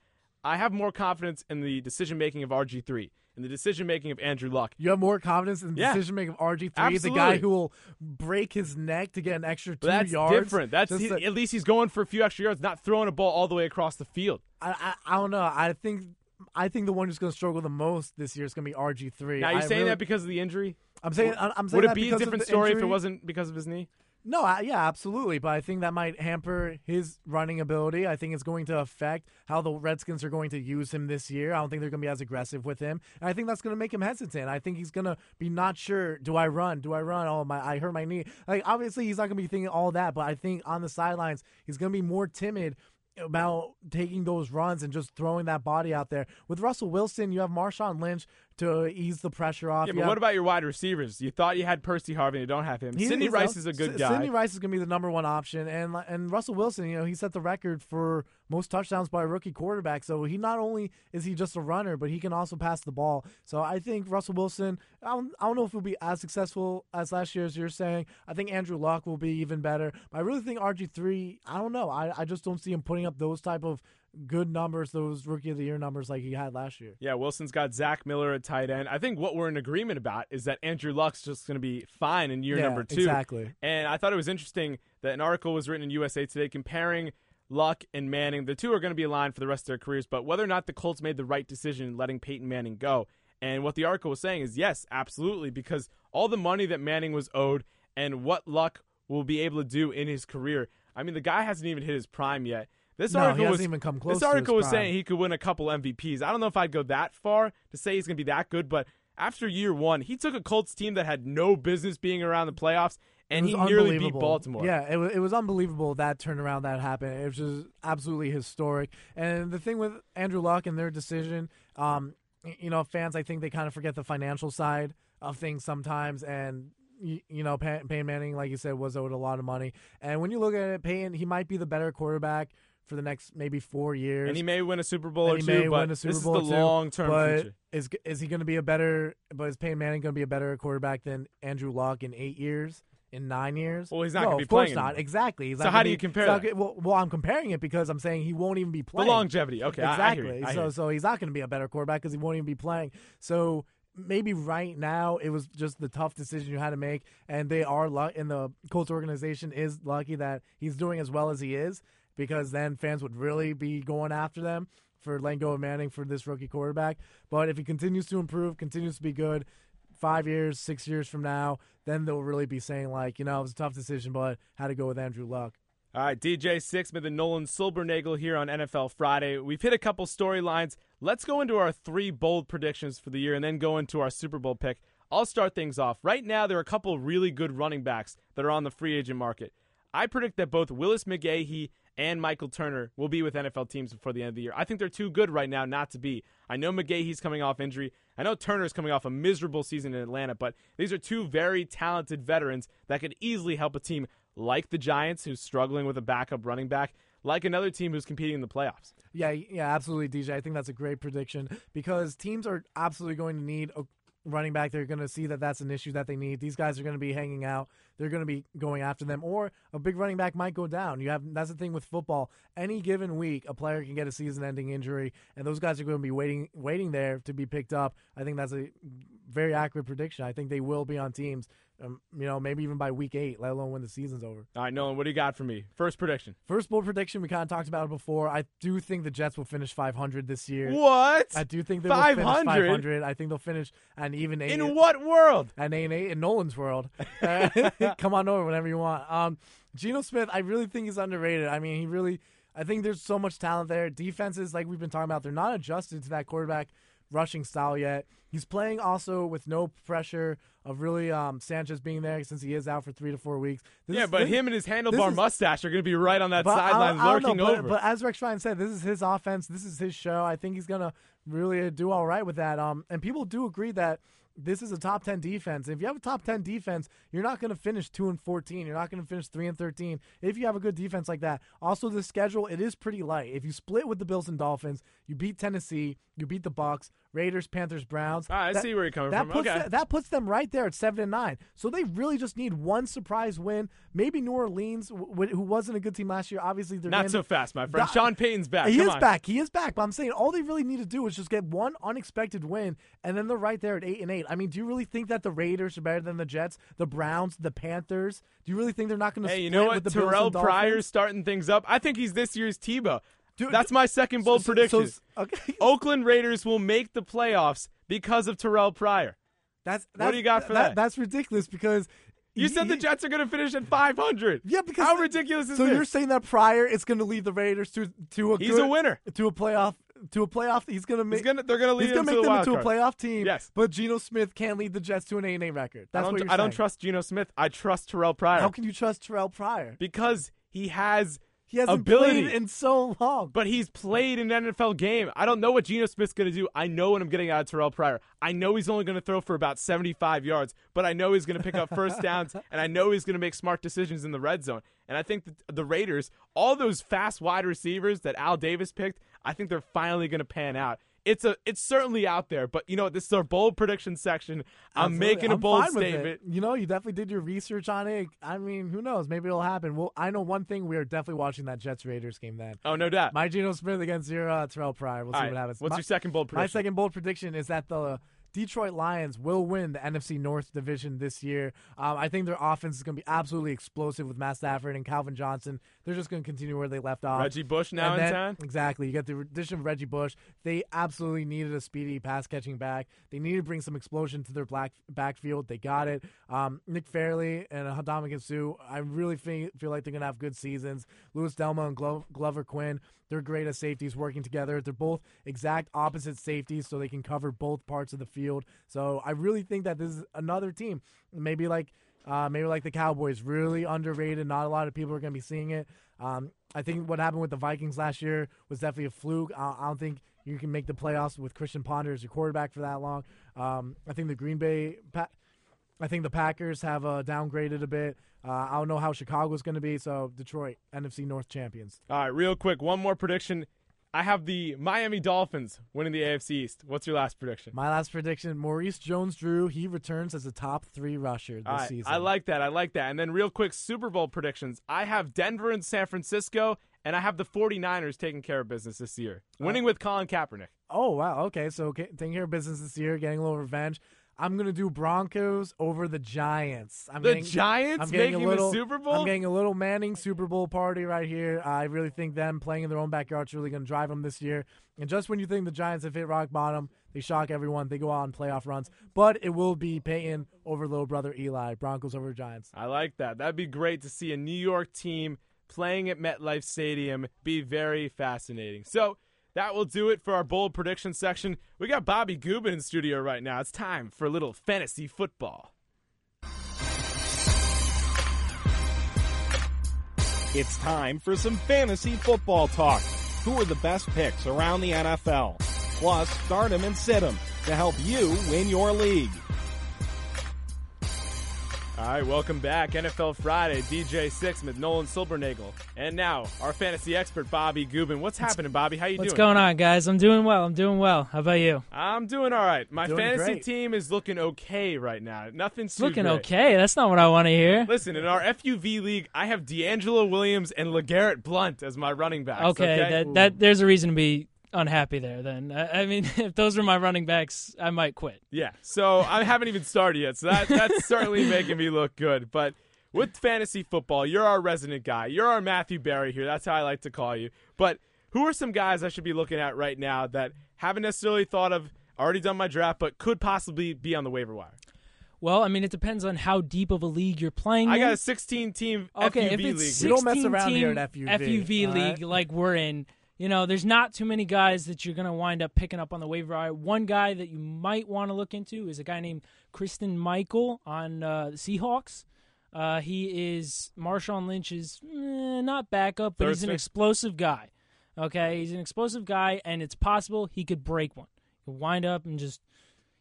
I have more confidence in the decision making of RG3, in the decision making of Andrew Luck. You have more confidence in the Yeah. decision making of RG3, the guy who will break his neck to get an extra two But that's yards. different. That's Just he- to- at least he's going for a few extra yards, not throwing a ball all the way across the field. I, I I don't know. I think I think the one who's going to struggle the most this year is going to be RG3. Now, you saying really- that because of the injury? I'm saying I'm saying Would it be a different story if it wasn't because of his knee? No, I, yeah, absolutely. But I think that might hamper his running ability. I think it's going to affect how the Redskins are going to use him this year. I don't think they're going to be as aggressive with him. And I think that's going to make him hesitant. I think he's going to be not sure. Do I run? Do I run? Oh my! I hurt my knee. Like obviously he's not going to be thinking all that. But I think on the sidelines he's going to be more timid about taking those runs and just throwing that body out there. With Russell Wilson, you have Marshawn Lynch to ease the pressure off. Yeah, but what about your wide receivers? You thought you had Percy Harvin, you don't have him. He- Sidney Rice is a good S- guy. Sidney Rice is going to be the number one option, and and Russell Wilson, you know, he set the record for most touchdowns by a rookie quarterback. So he not only is he just a runner, but he can also pass the ball. So I think Russell Wilson. I don't, I don't know if he'll be as successful as last year, as you're saying. I think Andrew Luck will be even better. But I really think RG three. I don't know. I I just don't see him putting up those type of good numbers, those rookie of the year numbers like he had last year. Yeah, Wilson's got Zach Miller at tight end. I think what we're in agreement about is that Andrew Luck's just going to be fine in year Yeah, number two. exactly. And I thought it was interesting that an article was written in USA Today comparing Luck and Manning. The two are going to be aligned for the rest of their careers, but whether or not the Colts made the right decision in letting Peyton Manning go. And what the article was saying is yes, absolutely, because all the money that Manning was owed and what Luck will be able to do in his career. I mean, the guy hasn't even hit his prime yet. This No, he article hasn't was even come close This article was saying he could win a couple MVPs. I don't know if I'd go that far to say he's going to be that good, but after year one, he took a Colts team that had no business being around the playoffs, and he nearly beat. Baltimore. Yeah, it was, it was unbelievable that turnaround that happened. It was just absolutely historic. And the thing with Andrew Luck and their decision, um, you know, fans, I think they kind of forget the financial side of things sometimes. And, you know, Pey- Peyton Manning, like you said, was owed a lot of money. And when you look at it, Peyton, he might be the better quarterback for the next maybe four years. And he may win a Super Bowl And or he two, may but win a Super this Bowl is the long-term future. Is is he going to be a better? But is Peyton Manning going to be a better quarterback than Andrew Luck in eight years? In nine years? Well, he's not no, gonna be playing. of course not. Exactly. He's So how do you be- compare not? Well, well, I'm comparing it because I'm saying he won't even be playing. The longevity. Okay, I- I exactly. you. I so so he's not going to be a better quarterback because he won't even be playing. So maybe right now it was just the tough decision you had to make, and they are luck. And the Colts organization is lucky that he's doing as well as he is, because then fans would really be going after them for letting go of Manning for this rookie quarterback. But if he continues to improve, continues to be good, five years, six years from now, then they'll really be saying like, you know, it was a tough decision, but had to go with Andrew Luck. All right, DJ Sixsmith and Nolan Silbernagel here on NFL Friday. We've hit a couple storylines. Let's go into our three bold predictions for the year and then go into our Super Bowl pick. I'll start things off. Right now, there are a couple really good running backs that are on the free agent market. I predict that both Willis McGahee and Michael Turner will be with NFL teams before the end of the year. I think they're too good right now not to be. I know McGahee's coming off injury. I know Turner's coming off a miserable season in Atlanta, but these are two very talented veterans that could easily help a team like the Giants, who's struggling with a backup running back, like another team who's competing in the playoffs. Yeah, yeah, absolutely, DJ. I think that's a great prediction because teams are absolutely going to need a running back. They're going to see that that's an issue that they need. These guys are going to be hanging out. They're going to be going after them, or a big running back might go down. You have that's the thing with football. Any given week, a player can get a season-ending injury, and those guys are going to be waiting, waiting there to be picked up. I think that's a very accurate prediction. I think they will be on teams. Um, you know, maybe even by week eight, let alone when the season's over. All right, Nolan, what do you got for me? First prediction. First bold prediction, we kind of talked about it before. I do think the Jets will finish 500 this year. What? I do think they will finish 500? 500. I think they'll finish an even eight. In what world? An eight and eight in Nolan's world. Come on over whenever you want. Um, Geno Smith, I really think he's underrated. I mean, he really. I think there's so much talent there. Defenses, like we've been talking about, they're not adjusted to that quarterback rushing style yet. He's playing also with no pressure of really um, Sanchez being there since he is out for three to four weeks. This yeah, is- but this- him and his handlebar is- mustache are going to be right on that sideline don't- I don't lurking know, but, over. But as Rex Ryan said, this is his offense. This is his show. I think he's gonna really do all right with that. Um, and people do agree that this is a top ten defense. If you have a top ten defense, you're not gonna finish two and fourteen. You're not gonna finish three and thirteen if you have a good defense like that. Also, the schedule it is pretty light. If you split with the Bills and Dolphins, you beat Tennessee, you beat the Bucks, Raiders, Panthers, Browns. Ah, I That- see where you're coming that from. Puts Okay. the- that puts them right there at seven and nine. So they really just need one surprise win. Maybe New Orleans, w- w- who wasn't a good team last year. Obviously, they're Not in- so fast, my friend. Da- Sean Payton's back. He Come is on. back. He is back. But I'm saying all they really need to do is just get one unexpected win, and then they're right there at eight and eight. I mean, do you really think that the Raiders are better than the Jets, the Browns, the Panthers? Do you really think they're not going to? Hey, you know what? With the Terrell? Pryor's starting things up. I think he's this year's Tebow. Dude, That's my second bold so- prediction. so- okay. Oakland Raiders will make the playoffs because of Terrell Pryor. That's, What do you got for that? that? That's ridiculous because You he- said the Jets are going to finish at 500. Yeah, because how ridiculous is so this? you're saying that Pryor is going to lead the Raiders to to a He's good- a winner. to a playoff to a playoff. He's going to make. He's gonna, they're going to lead he's gonna make the them into a playoff team. Yes. but Geno Smith can't lead the Jets to an 8 8 record. That's I don't, what you're I don't trust Geno Smith. I trust Terrell Pryor. How can you trust Terrell Pryor? because he has He hasn't ability. played in so long. But he's played an NFL game. I don't know what Geno Smith's going to do. I know what I'm getting out of Terrell Pryor. I know he's only going to throw for about 75 yards, but I know he's going to pick up first downs, and I know he's going to make smart decisions in the red zone. And I think that the Raiders, all those fast wide receivers that Al Davis picked, I think they're finally going to pan out. It's a, it's certainly out there, but you know this is our bold prediction section. I'm Absolutely. making a I'm bold statement. You know, you definitely did your research on it. I mean, who knows? Maybe it'll happen. Well, I know one thing: we are definitely watching that Jets Raiders game then. Oh, no doubt. My Geno Smith against your uh, Terrell Pryor. We'll see right, what happens. What's My- your second bold prediction? My second bold prediction is that the Detroit Lions will win the NFC North division this year. Um, I think their offense is going to be absolutely explosive with Matt Stafford and Calvin Johnson. They're just going to continue where they left off. Reggie Bush now And in then- town? Exactly. You get the addition of Reggie Bush. They absolutely needed a speedy pass catching back. They needed to bring some explosion to their black backfield. They got it. Um, Nick Fairley and Ndamukong Suh, I really feel, feel like they're going to have good seasons. Louis Delmas and Glo- Glover Quinn, they're great as safeties working together. They're both exact opposite safeties, so they can cover both parts of the field. So I really think that this is another team, maybe like uh, maybe like the Cowboys, really underrated. Not a lot of people are going to be seeing it. Um, I think what happened with the Vikings last year was definitely a fluke. I, I don't think you can make the playoffs with Christian Ponder as your quarterback for that long. Um, I think the Green Bay, pa- I think the Packers have uh, downgraded a bit. Uh, I don't know how Chicago's going to be. So Detroit, NFC North champions. All right, real quick, one more prediction. I have the Miami Dolphins winning the AFC East. What's your last prediction? My last prediction: Maurice Jones-Drew. He returns as a top three rusher this right, season. I like that. I like that. And then, real quick, Super Bowl predictions. I have Denver and San Francisco, and I have the 49ers taking care of business this year, winning with Colin Kaepernick. Oh wow, okay. So taking care of business this year, getting a little revenge. I'm gonna do Broncos over the Giants. I'm The getting, Giants I'm making a the little, Super Bowl? I'm getting a little Manning Super Bowl party right here. I really think them playing in their own backyard is really gonna drive them this year. And just when you think the Giants have hit rock bottom, they shock everyone. They go on playoff runs, but it will be Peyton over little brother Eli. Broncos over Giants. I like that. That'd be great to see a New York team playing at MetLife Stadium. Be very fascinating. So that will do it for our bold prediction section. We got Bobby Gubin in studio right now. It's time for a little fantasy football. It's time for some fantasy football talk. Who are the best picks around the NFL? Plus, start 'em and sit 'em to help you win your league. All right, welcome back. NFL Friday, DJ Sixsmith, Nolan Silbernagel. And now, our fantasy expert, Bobby Gubin. What's happening, Bobby? How you What's doing? What's going on, guys? I'm doing well. I'm doing well. How about you? I'm doing all right. My Doing fantasy great. team is looking okay right now. Nothing's looking great. okay. That's not what I want to hear. Listen, in our FUV league, I have DeAngelo Williams and LeGarrette Blunt as my running backs. Okay, Okay, that that there's a reason to be unhappy there. Then I, I mean, if those were my running backs, I might quit. Yeah, so I haven't even started yet, so that that's certainly making me look good. But with fantasy football, you're our resident guy. You're our Matthew Berry here. That's how I like to call you. But who are some guys I should be looking at right now that haven't necessarily thought of, already done my draft, but could possibly be on the waiver wire? Well, I mean, it depends on how deep of a league you're playing. I in. got a 16 team Okay, FUV if it's league. 16 We don't mess around team here at FUV, FUV all league right? like we're in, you know, there's not too many guys that you're going to wind up picking up on the waiver wire. One guy that you might want to look into is a guy named Christine Michael on uh, the Seahawks. Uh, he is Marshawn Lynch's eh, not backup, but he's an explosive guy. Okay, he's an explosive guy, and it's possible he could break one. He'll wind up and just,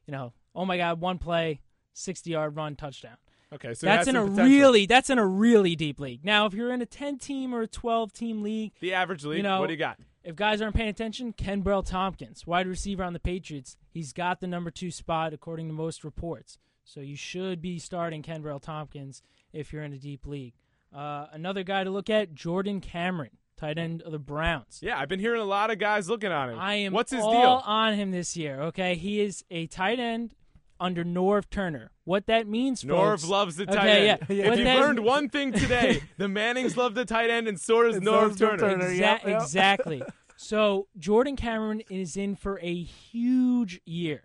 you know, oh my God, one play, 60 yard run, touchdown. Okay, so it has that's in a potential. really that's in a really deep league. Now, if you're in a 10 team or a 12 team league, The average league, you know, what do you got? If guys aren't paying attention, Kenbrell Thompkins, wide receiver on the Patriots, he's got the number two spot according to most reports. So you should be starting Kenbrell Thompkins if you're in a deep league. Uh, another guy to look at, Jordan Cameron, tight end of the Browns. Yeah, I've been hearing a lot of guys looking on him. I am What's his all deal? on him this year. Okay, he is a tight end under Norv Turner. What that means, for Norv folks- loves the okay, tight end. Yeah. If What you've that- learned one thing today, the Mannings love the tight end, and so does And Norv does Norv Turner. Turner. Exa- Yep, yep. Exactly. so Jordan Cameron is in for a huge year.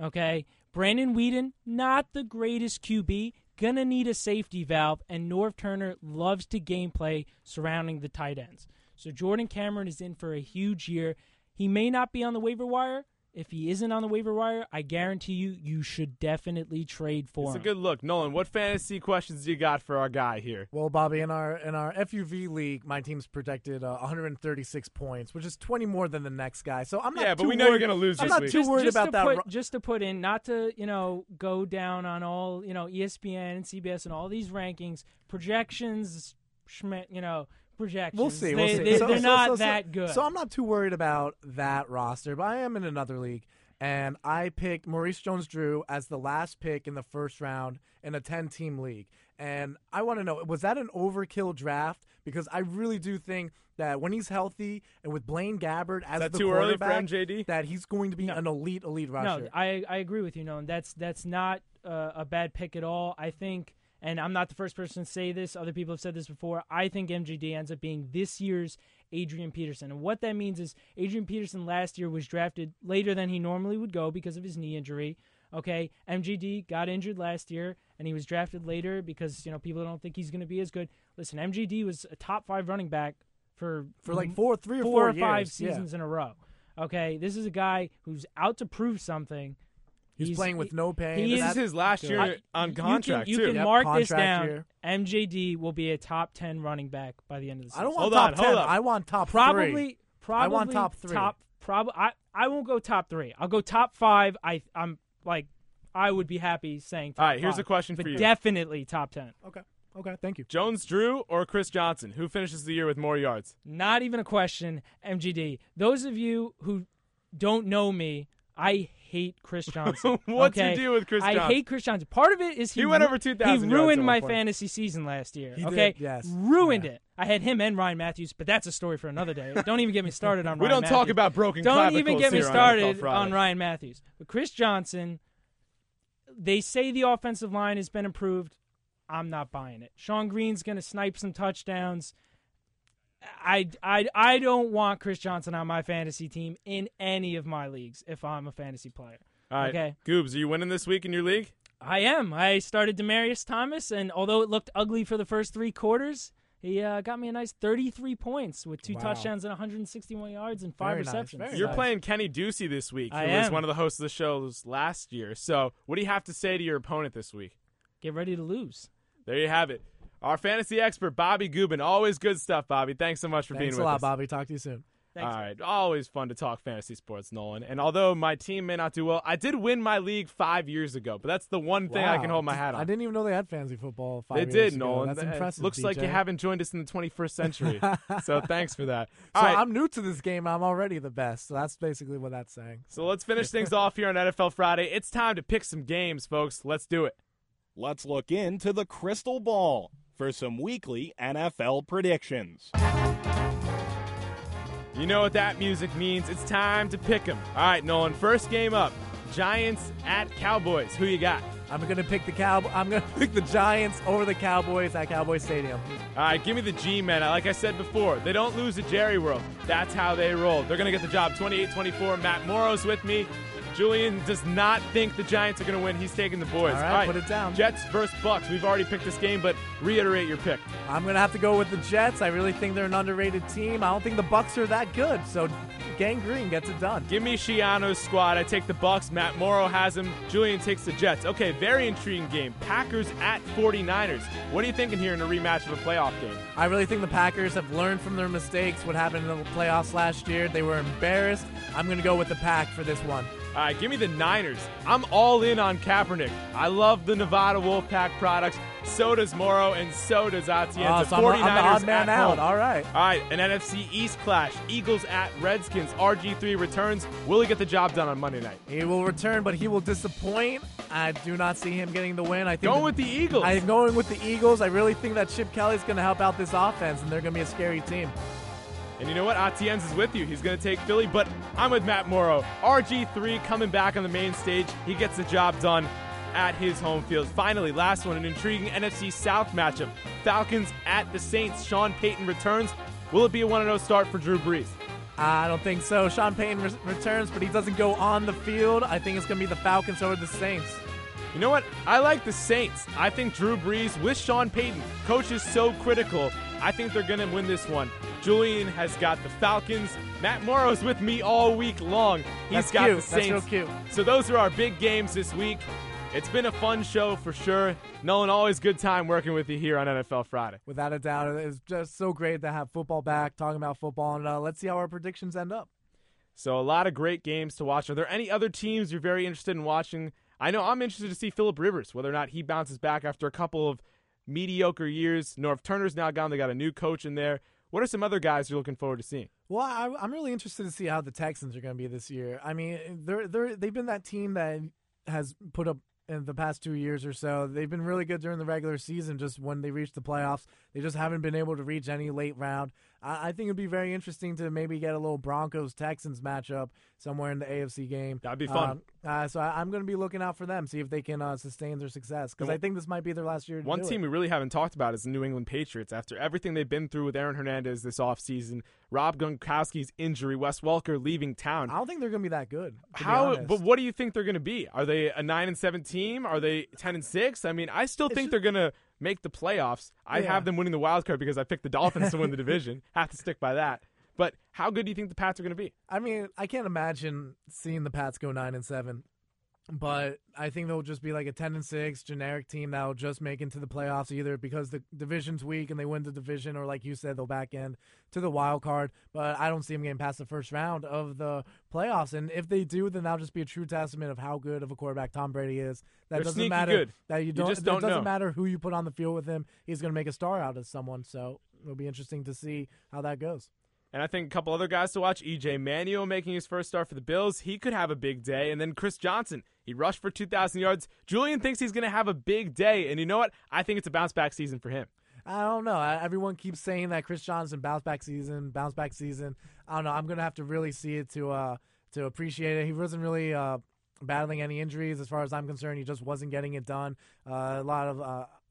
Okay. Brandon Weeden, not the greatest QB. gonna need a safety valve, and Norv Turner loves to gameplay surrounding the tight ends. So Jordan Cameron is in for a huge year. He may not be on the waiver wire. If he isn't on the waiver wire, I guarantee you, you should definitely trade for him. It's a good look. Nolan, what fantasy questions do you got for our guy here? Well, Bobby, in our in our FUV league, my team's projected uh, 136 points, which is 20 more than the next guy. So I'm not. Yeah, but too we know you're worried- gonna lose I'm this not week. too just, worried just about to that. Put, ru- just to put in, not to you know go down on all you know ESPN and CBS and all these rankings, projections, schme- you know projections. We'll see. We'll They, see. They, So- are so- not so- so- that good. So I'm not too worried about that roster, but I am in another league, and I picked Maurice Jones-Drew as the last pick in the first round in a 10-team league. And I want to know, was that an overkill draft? Because I really do think that when he's healthy and with Blaine Gabbert as the too early for quarterback, MJD? that he's going to be an elite, elite rusher. No, I I agree with you, Nolan. That's that's not uh, a bad pick at all. I think, and I'm not the first person to say this. Other people have said this before. I think MJD ends up being this year's Adrian Peterson, and what that means is Adrian Peterson last year was drafted later than he normally would go because of his knee injury. Okay, MJD got injured last year, and he was drafted later because you know people don't think he's going to be as good. Listen, MJD was a top five running back for For like four- three or four four or five years, yeah. seasons in a row. Okay, this is a guy who's out to prove something. He's playing with no pain. He and is his last year I- on you can- contract, you too. can Yep, mark this down. year. MJD will be a top ten running back by the end of the season. I don't want Hold top on, hold 10. up. I want top probably, three. probably. I want top three. Top, prob- I, I won't go top three. I'll go top five. I, I'm like, I would be happy saying. Top All right, here's five, a question but for you. Definitely top ten. Okay. Okay. Thank you. Jones Drew or Chris Johnson? Who finishes the year with more yards? Not even a question. MJD. Those of you who don't know me, I hate Chris Johnson. What's your okay? deal with Chris Johnson? I Johnson? hate Chris Johnson. Part of it is he, He went over 2,000 He ruined my point. fantasy season last year. He okay, did, yes. ruined it. I had him and Ryan Mathews, but that's a story for another day. don't even get me started on. Ryan We Ryan don't talk about broken Don't even get me on started on Ryan Mathews. But Chris Johnson, they say the offensive line has been improved. I'm not buying it. Shonn Greene's going to snipe some touchdowns. I, I, I don't want Chris Johnson on my fantasy team in any of my leagues if I'm a fantasy player. All right, Okay. Goobs, are you winning this week in your league? I am. I started Demaryius Thomas, and although it looked ugly for the first three quarters, he uh, got me a nice 33 points with two Wow. touchdowns and 161 yards and five Very receptions. very You're nice. playing Kenny Ducey this week, who I was am. one of the hosts of the shows last year. So, what do you have to say to your opponent this week? Get ready to lose. There you have it. Our fantasy expert, Bobby Gubin. Always good stuff, Bobby. Thanks so much for Thanks being a with lot, us. Bobby. Talk to you soon. Thanks. All right. Always fun to talk fantasy sports, Nolan. And although my team may not do well, I did win my league five years ago. But that's the one thing I can hold my hat on. I didn't even know they had fantasy football. Five They years did, ago. Nolan. That's Th- impressive. Looks like you haven't joined us in the 21st century. so thanks for that. So All right. I'm new to this game. I'm already the best. So that's basically what that's saying. So let's finish things off here on NFL Friday. It's time to pick some games, folks. Let's do it. Let's look into the crystal ball for some weekly NFL predictions. You know what that music means. It's time to pick 'em. All right, Nolan. First game up Giants at Cowboys. Who you got? I'm gonna pick the cow. I'm gonna pick the Giants over the Cowboys at Cowboy Stadium. All right, give me the G men. Like I said before, they don't lose at Jerry World. That's how they roll. They're going to get the job 28 24. Matt Morrow's with me. Julian does not think the Giants are going to win. He's taking the boys. All right, put it down. Jets versus Bucks. We've already picked this game, but reiterate your pick. I'm gonna have to go with the Jets. I really think they're an underrated team. I don't think the Bucks are that good. So, Gang Green gets it done. Give me Schiano's squad. I take the Bucks. Matt Morrow has him. Julian takes the Jets. Okay, very intriguing game. Packers at 49ers. What are you thinking here in a rematch of a playoff game? I really think the Packers have learned from their mistakes. What happened in the playoffs last year? They were embarrassed. I'm gonna go with the Pack for this one. All right, give me the Niners. I'm all in on Kaepernick. I love the Nevada Wolfpack products. So does Morrow, and so does Atienza. Oh, so I'm, 49ers I'm the odd man out. home. All right. All right, an NFC East clash. Eagles at Redskins. RG3 returns. Will he get the job done on Monday night? He will return, but he will disappoint. I do not see him getting the win. I think Going the- with the Eagles. I'm going with the Eagles. I really think that Chip Kelly's going to help out this offense, and they're going to be a scary team. And you know what? Atienz is with you. He's going to take Philly, but I'm with Matt Morrow. RG3 coming back on the main stage. He gets the job done at his home field. Finally, last one, an intriguing NFC South matchup. Falcons at the Saints. Sean Payton returns. Will it be a 1 0 start for Drew Brees? I don't think so. Sean Payton re- returns, but he doesn't go on the field. I think it's going to be the Falcons over the Saints. You know what? I like the Saints. I think Drew Brees with Sean Payton, coach is so critical. I think they're going to win this one. Julian has got the Falcons. Matt Morrow's with me all week long. He's That's got cute. the That's Saints. real cute. So those are our big games this week. It's been a fun show for sure. Nolan, always good time working with you here on NFL Friday. Without a doubt, it's just so great to have football back, talking about football, and uh, let's see how our predictions end up. So a lot of great games to watch. Are there any other teams you're very interested in watching? I know I'm interested to see Philip Rivers, whether or not he bounces back after a couple of mediocre years. Norv Turner's now gone. They got a new coach in there. What are some other guys you're looking forward to seeing? Well, I, I'm really interested to see how the Texans are going to be this year. I mean, they're they're they've been that team that has put up in the past two years or so. They've been really good during the regular season. Just when they reach the playoffs, they just haven't been able to reach any late round. I, I think it'd be very interesting to maybe get a little Broncos Texans matchup somewhere in the AFC game. That'd be fun. Um, uh, so I, I'm going to be looking out for them, see if they can uh, sustain their success because I think this might be their last year. One team it. we really haven't talked about is the New England Patriots. After everything they've been through with Aaron Hernandez this offseason, Rob Gronkowski's injury, Wes Welker leaving town. I don't think they're going to be that good. How? But what do you think they're going to be? Are they a nine and seven team? Are they ten and six? I mean, I still think they're going to make the playoffs. I Yeah. have them winning the wild card because I picked the Dolphins to win the division. Have to stick by that. But how good do you think the Pats are going to be? I mean, I can't imagine seeing the Pats go nine and seven, but I think they'll just be like a ten and six generic team that'll just make into the playoffs either because the division's weak and they win the division, or like you said, they'll back end to the wild card. But I don't see them getting past the first round of the playoffs, and if they do, then that'll just be a true testament of how good of a quarterback Tom Brady is. That They're doesn't matter good. that you You don't. it don't doesn't know. matter who you put on the field with him. He's going to make a star out of someone. So it'll be interesting to see how that goes. And I think a couple other guys to watch. EJ Manuel making his first start for the Bills. He could have a big day. And then Chris Johnson. He rushed for 2,000 yards. Julian thinks he's going to have a big day. And you know what? I think it's a bounce back season for him. I don't know. Everyone keeps saying that Chris Johnson bounce back season, bounce back season. I don't know. I'm gonna have to really see it to uh to appreciate it. He wasn't really uh battling any injuries as far as I'm concerned. He just wasn't getting it done. Uh, a lot of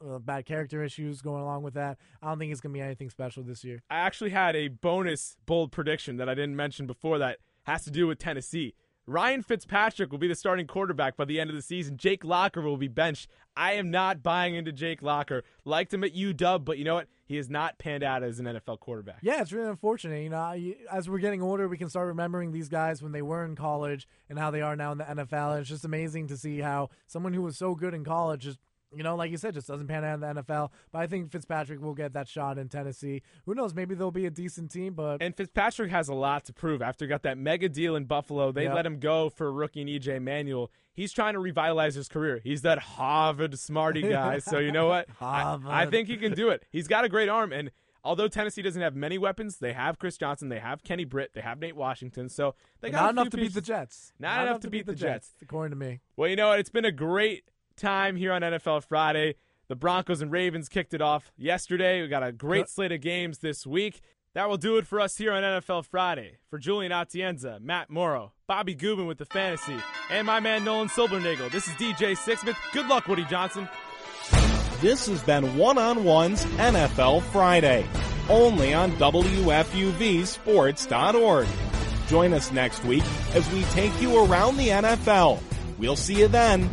uh, bad character issues going along with that. I don't think it's gonna be anything special this year. I actually had a bonus bold prediction that I didn't mention before that has to do with Tennessee. Ryan Fitzpatrick will be the starting quarterback by the end of the season. Jake Locker will be benched. I am not buying into Jake Locker. Liked him at UW, but you know what? He has not panned out as an NFL quarterback. Yeah, it's really unfortunate. You know, as we're getting older, we can start remembering these guys when they were in college and how they are now in the NFL. And it's just amazing to see how someone who was so good in college just, you know, like you said, just doesn't pan out in the NFL. But I think Fitzpatrick will get that shot in Tennessee. Who knows? Maybe they'll be a decent team, but And Fitzpatrick has a lot to prove. After he got that mega deal in Buffalo, they Yep. let him go for rookie EJ Manuel. He's trying to revitalize his career. He's that Harvard smarty guy. so you know what? I, I think he can do it. He's got a great arm. And although Tennessee doesn't have many weapons, they have Chris Johnson, they have Kenny Britt, they have Nate Washington. So they got not enough to beat the Jets. Not, enough, to beat the Jets. according to me. Well, you know what? It's been a great time here on NFL Friday. The Broncos and Ravens kicked it off yesterday. We got a great slate of games this week. That will do it for us here on NFL Friday. For Julian Atienza, Matt Morrow, Bobby Gubin with the fantasy, and my man Nolan Silbernagel. This is DJ Sixsmith. Good luck, Woody Johnson. This has been One on One's NFL Friday, only on WFUVSports.org. Join us next week as we take you around the NFL. We'll see you then.